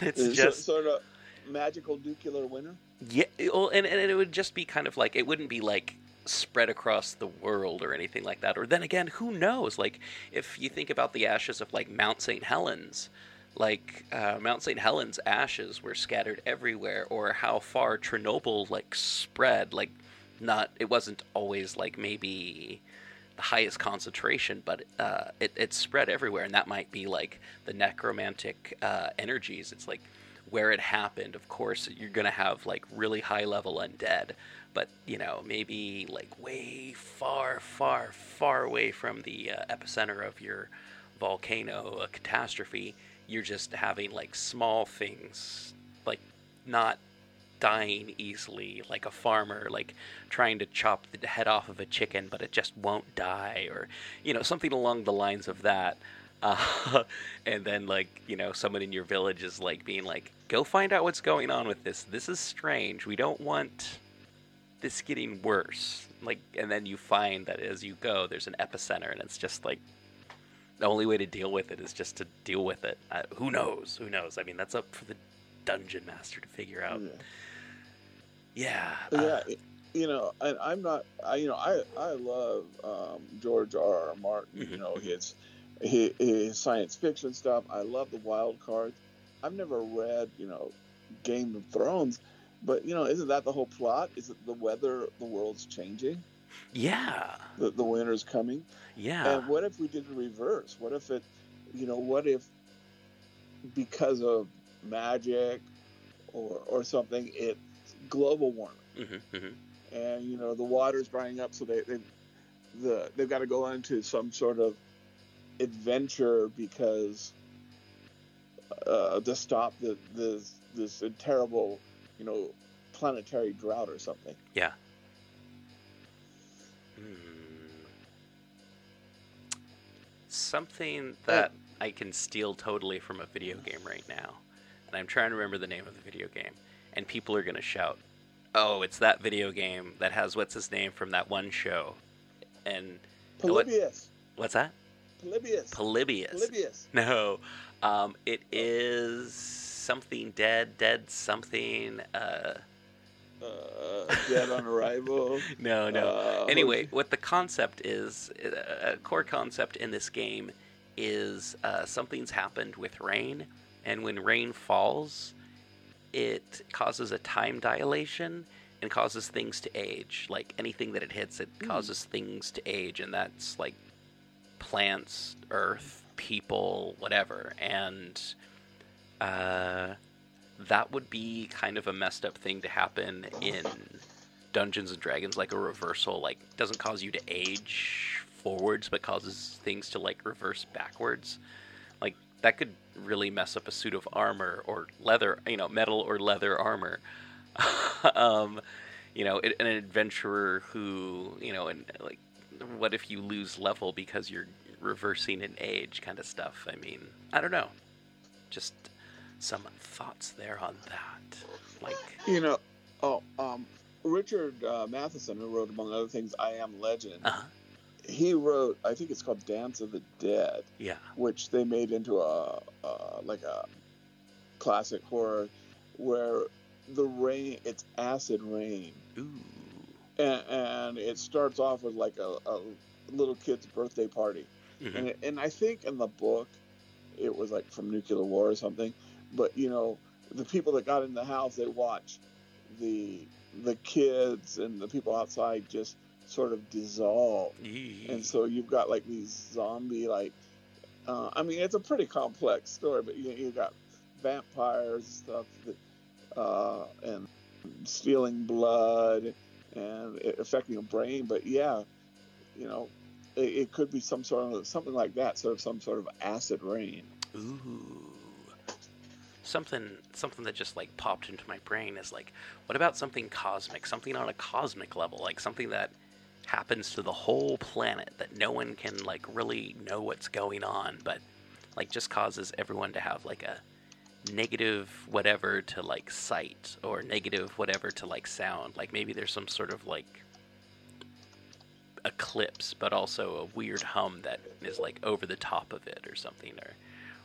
[SPEAKER 2] it's
[SPEAKER 3] It's
[SPEAKER 2] just
[SPEAKER 3] sort of magical nuclear winter.
[SPEAKER 2] yeah, well, and, and it would just be kind of like it wouldn't be like spread across the world or anything like that. Or then again, who knows? Like if you think about the ashes of like Mount St. Helens, like uh, Mount St. Helens ashes were scattered everywhere, or how far Chernobyl like spread. Like not, it wasn't always like maybe the highest concentration, but uh, it, it spread everywhere, and that might be like the necromantic uh, energies. It's like where it happened. Of course, you're gonna have like really high level undead, but you know maybe like way far, far, far away from the uh, epicenter of your volcano, a catastrophe. You're just having like small things, like not dying easily, like a farmer, like trying to chop the head off of a chicken, but it just won't die, or you know something along the lines of that. Uh, and then like you know someone in your village is like being like, "Go find out what's going on with this. This is strange. We don't want this getting worse." Like, and then you find that as you go, there's an epicenter, and it's just like the only way to deal with it is just to deal with it. Uh, who knows? Who knows? I mean, that's up for the dungeon master to figure out.
[SPEAKER 3] Yeah.
[SPEAKER 2] Yeah. uh,
[SPEAKER 3] yeah, you know, and I'm not, I, you know, I I love um, George R. R. Martin. You
[SPEAKER 2] Mhm.
[SPEAKER 3] know, his, his his science fiction stuff. I love the wild cards. I've never read, you know, Game of Thrones, but you know, isn't that the whole plot? Is it the weather? The world's changing.
[SPEAKER 2] yeah.
[SPEAKER 3] The, the winter's coming.
[SPEAKER 2] Yeah.
[SPEAKER 3] And what if we did the reverse? What if it, you know, what if because of magic or or something, it's global warming?
[SPEAKER 2] hmm hmm
[SPEAKER 3] and you know the water's drying up, so they they the they've got to go into some sort of adventure because uh, to stop the this this terrible you know planetary drought or something.
[SPEAKER 2] Yeah. Hmm. Something that I can steal totally from a video game right now, and I'm trying to remember the name of the video game, and people are gonna shout, "Oh, it's that video game that has what's his name from that one show," and What?
[SPEAKER 3] Polybius,
[SPEAKER 2] what's that?
[SPEAKER 3] Polybius,
[SPEAKER 2] Polybius.
[SPEAKER 3] Polybius.
[SPEAKER 2] No, um, it is something dead, dead something. Uh,
[SPEAKER 3] Uh, dead on arrival.
[SPEAKER 2] no, no.
[SPEAKER 3] Uh,
[SPEAKER 2] anyway, what the concept is, uh, a core concept in this game is uh, something's happened with rain, and when rain falls, it causes a time dilation and causes things to age. Like anything that it hits, it causes things to age, and that's like plants, earth, people, whatever. And uh, that would be kind of a messed up thing to happen in Dungeons and Dragons, like a reversal, like doesn't cause you to age forwards, but causes things to like reverse backwards. Like that could really mess up a suit of armor or leather, you know, metal or leather armor. um, you know, an adventurer who, you know, and like, what if you lose level because you're reversing an age, kind of stuff. I mean, I don't know. Just some thoughts there on that. Like,
[SPEAKER 3] You know, oh, um, Richard uh, Matheson, who wrote among other things, "I Am Legend."
[SPEAKER 2] uh
[SPEAKER 3] He wrote, I think it's called Dance of the Dead.
[SPEAKER 2] yeah,
[SPEAKER 3] which they made into a uh, like a classic horror where the rain it's acid rain
[SPEAKER 2] ooh,
[SPEAKER 3] and, and it starts off with like a, a little kid's birthday party
[SPEAKER 2] Mhm.
[SPEAKER 3] and, it, and i think in the book it was like from nuclear war or something but you know the people that got in the house they watch the the kids and the people outside just sort of dissolve
[SPEAKER 2] Yee.
[SPEAKER 3] and so you've got like these zombie like uh, i mean it's a pretty complex story but you, you got vampires and stuff that uh, and stealing blood and affecting your brain but yeah you know it, it could be some sort of something like that sort of some sort of acid rain
[SPEAKER 2] Ooh. Something something that just like popped into my brain is like, what about something cosmic? Something on a cosmic level, like something that happens to the whole planet that no one can like really know what's going on, but like just causes everyone to have like a negative whatever to like sight or negative whatever to like sound. Like maybe there's some sort of like eclipse, but also a weird hum that is like over the top of it or something, or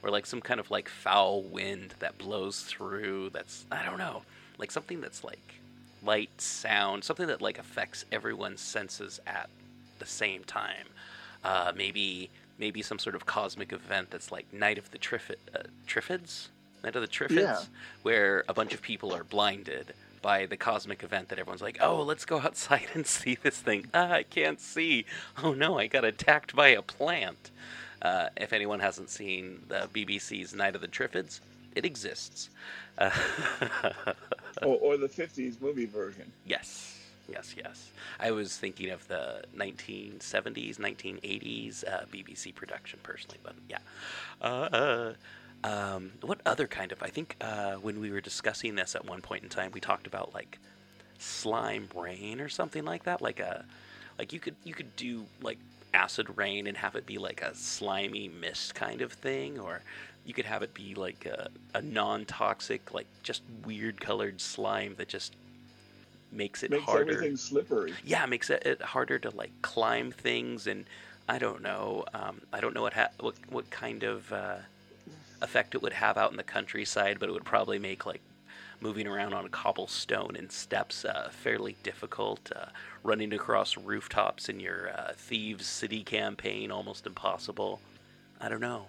[SPEAKER 2] or like some kind of like foul wind that blows through. That's I don't know, like something that's like light, sound, something that like affects everyone's senses at the same time. Uh, maybe maybe some sort of cosmic event that's like Night of the Trifid, uh, Triffids, Night of the Triffids,
[SPEAKER 3] Yeah.
[SPEAKER 2] where a bunch of people are blinded by the cosmic event that everyone's like, oh, let's go outside and see this thing. Ah, I can't see. Oh no, I got attacked by a plant. Uh, if anyone hasn't seen the BBC's Night of the Triffids, it exists. Uh,
[SPEAKER 3] or, or the 50s movie version
[SPEAKER 2] yes, yes, yes. I was thinking of the 1970s, 1980s uh, BBC production personally, but yeah. Uh, um, what other kind of? I think uh, when we were discussing this at one point in time, we talked about like slime rain or something like that. Like a, like you could you could do like acid rain and have it be like a slimy mist kind of thing, or you could have it be like a, a non-toxic, like just weird colored slime that just makes it harder.
[SPEAKER 3] Makes
[SPEAKER 2] harder.
[SPEAKER 3] everything slippery.
[SPEAKER 2] Yeah, makes it, it harder to like climb things, and I don't know. Um, I don't know what ha- what what kind of uh, effect it would have out in the countryside, but it would probably make like moving around on cobblestone and steps uh, fairly difficult. Uh, running across rooftops in your uh, Thieves City campaign almost impossible. I don't know.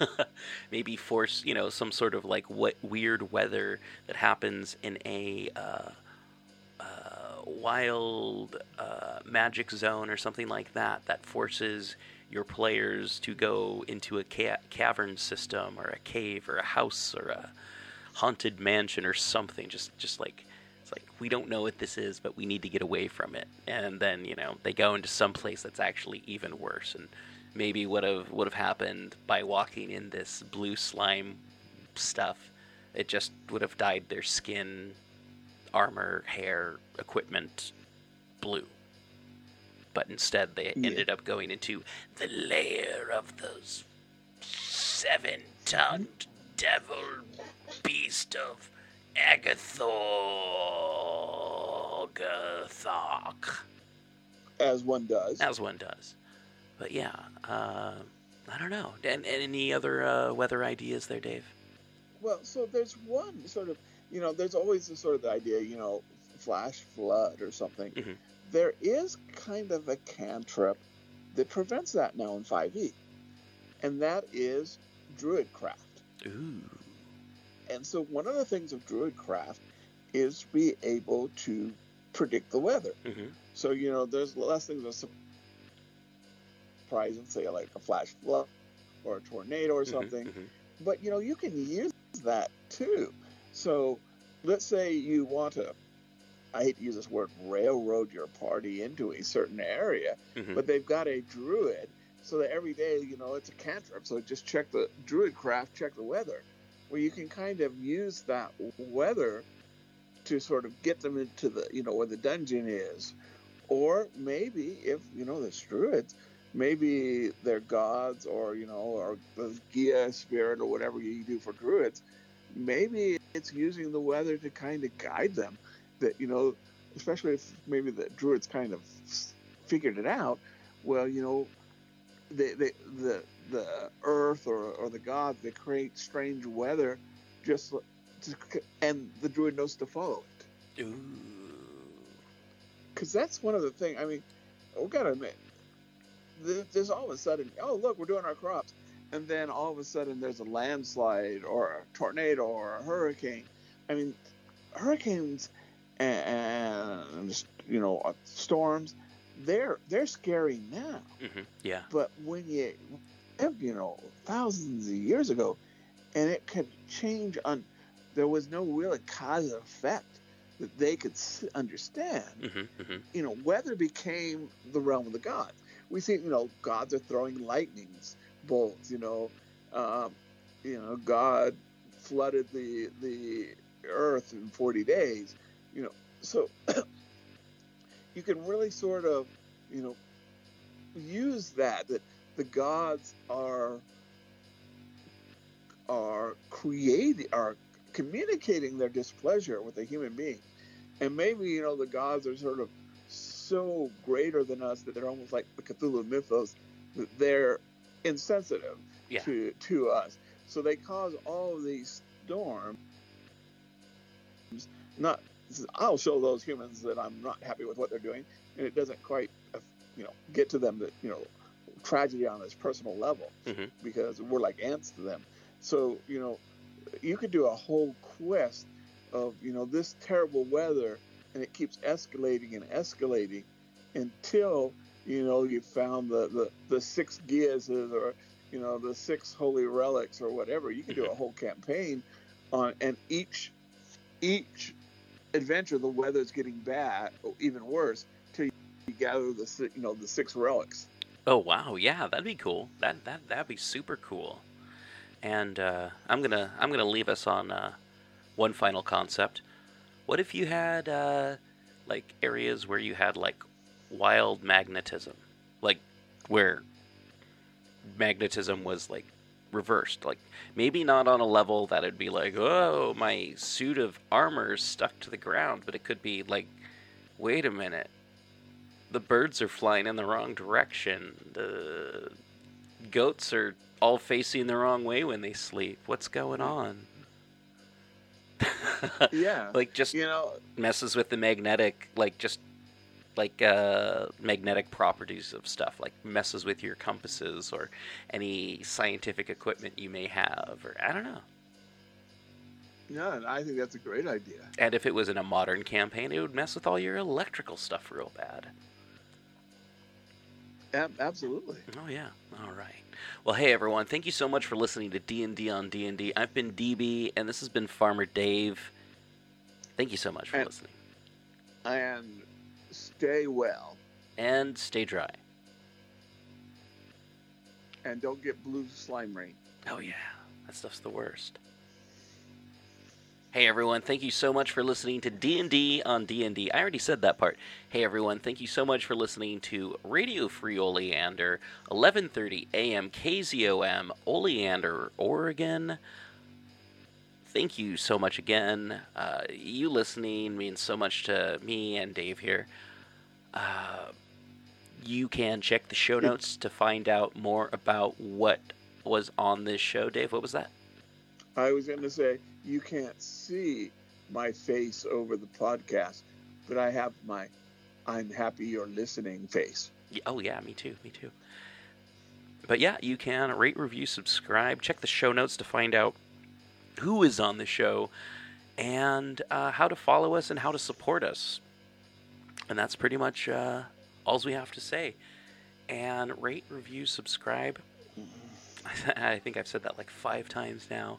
[SPEAKER 2] Maybe force you know some sort of like what weird weather that happens in a uh, uh, wild uh, magic zone or something like that that forces your players to go into a ca- cavern system or a cave or a house or a haunted mansion or something. Just just like it's like we don't know what this is but we need to get away from it. And then you know they go into some place that's actually even worse. And maybe would have would have happened by walking in this blue slime stuff it just would have dyed their skin armor hair equipment blue but instead they
[SPEAKER 3] Yeah.
[SPEAKER 2] ended up going into the lair of those seven-tongued devil beast of Agathorgathok,
[SPEAKER 3] as one does.
[SPEAKER 2] as one does. But yeah, uh, I don't know. And, and any other uh, weather ideas there, Dave?
[SPEAKER 3] Well, so there's one sort of, you know, there's always the sort of the idea, you know, flash flood or something.
[SPEAKER 2] Mhm.
[SPEAKER 3] There is kind of a cantrip that prevents that now in 5e, and that is Druidcraft.
[SPEAKER 2] Ooh.
[SPEAKER 3] And so one of the things of Druidcraft is to be able to predict the weather.
[SPEAKER 2] hmm
[SPEAKER 3] So, you know, there's less things of than, say, like a flash flood or a tornado or something.
[SPEAKER 2] hmm
[SPEAKER 3] but you know you can use that too. So let's say you want to i hate to use this word railroad your party into a certain area
[SPEAKER 2] hmm
[SPEAKER 3] but they've got a druid so that every day you know it's a cantrip. So just check the druid craft check the weather. Where you can kind of use that weather to sort of get them into the you know where the dungeon is. Or maybe if you know there's druids maybe they're gods or you know or the Gaia spirit or whatever you do for druids maybe it's using the weather to kind of guide them that you know especially if maybe the druids kind of figured it out well you know they, they, the the earth or, or the gods they create strange weather just to, and the druid knows to follow it
[SPEAKER 2] Ooh.
[SPEAKER 3] because that's one of the things. I mean, we gotta admit, there's all of a sudden, oh look, we're doing our crops, and then all of a sudden there's a landslide or a tornado or a hurricane. I mean, hurricanes and, you know uh, storms, they're they're scary now.
[SPEAKER 2] hmm Yeah.
[SPEAKER 3] But when you, you know, thousands of years ago, and it could change on, there was no real cause and effect that they could understand
[SPEAKER 2] hmm hmm
[SPEAKER 3] you know, weather became the realm of the gods. We see, you know, gods are throwing lightnings bolts. You know, um, you know, God flooded the the earth in forty days. You know, so you can really sort of, you know, use that that the gods are are creating are communicating their displeasure with a human being and maybe you know the gods are sort of so greater than us that they're almost like the Cthulhu mythos that they're insensitive
[SPEAKER 2] Yeah.
[SPEAKER 3] to to us. So they cause all these storms. Not I'll show those humans that I'm not happy with what they're doing, and it doesn't quite you know get to them that you know tragedy on this personal level
[SPEAKER 2] Mhm.
[SPEAKER 3] because we're like ants to them. So you know you could do a whole quest of you know this terrible weather and it keeps escalating and escalating until you know you found the the, the six Giases or you know the six holy relics or whatever you can do a whole campaign on and each each adventure the weather's getting bad or even worse till you gather the you know the six relics
[SPEAKER 2] Oh wow, yeah, that'd be cool. That that that'd be super cool. And uh, I'm gonna I'm gonna leave us on uh, one final concept. What if you had uh, like areas where you had like wild magnetism, like where magnetism was like reversed. Like maybe not on a level that it'd be like, oh, my suit of armor is stuck to the ground, but it could be like, wait a minute, the birds are flying in the wrong direction. The goats are all facing the wrong way when they sleep. What's going on?
[SPEAKER 3] Yeah.
[SPEAKER 2] like just
[SPEAKER 3] you know,
[SPEAKER 2] messes with the magnetic like just like uh, magnetic properties of stuff like messes with your compasses or any scientific equipment you may have or i don't know
[SPEAKER 3] yeah, and I think that's a great idea.
[SPEAKER 2] and if it was in a modern campaign it would mess with all your electrical stuff real bad
[SPEAKER 3] Ab- absolutely.
[SPEAKER 2] oh yeah. All right. Well hey everyone. Thank you so much for listening to d&d on d&d i've been db and this has been farmer dave. Thank you so much for
[SPEAKER 3] And-
[SPEAKER 2] listening.
[SPEAKER 3] And stay well,
[SPEAKER 2] and stay dry.
[SPEAKER 3] And don't get blue slime rain.
[SPEAKER 2] Oh yeah, that stuff's the worst. Hey everyone, thank you so much for listening to D&D on D&D. I already said that part. Hey everyone, thank you so much for listening to Radio Free Oleander, 11:30 a.m. KZOM, Oleander, Oregon. Thank you so much again. Uh, you listening means so much to me and Dave here. Uh, you can check the show notes to find out more about what was on this show. Dave, what was that?
[SPEAKER 3] I was going to say you can't see my face over the podcast, but I have my I'm happy you're listening face.
[SPEAKER 2] Oh yeah, me too, me too. But yeah, you can rate, review, subscribe, check the show notes to find out who is on the show and uh, how to follow us and how to support us. And that's pretty much uh, all we have to say. And rate, review, subscribe. I think I've said that like five times now.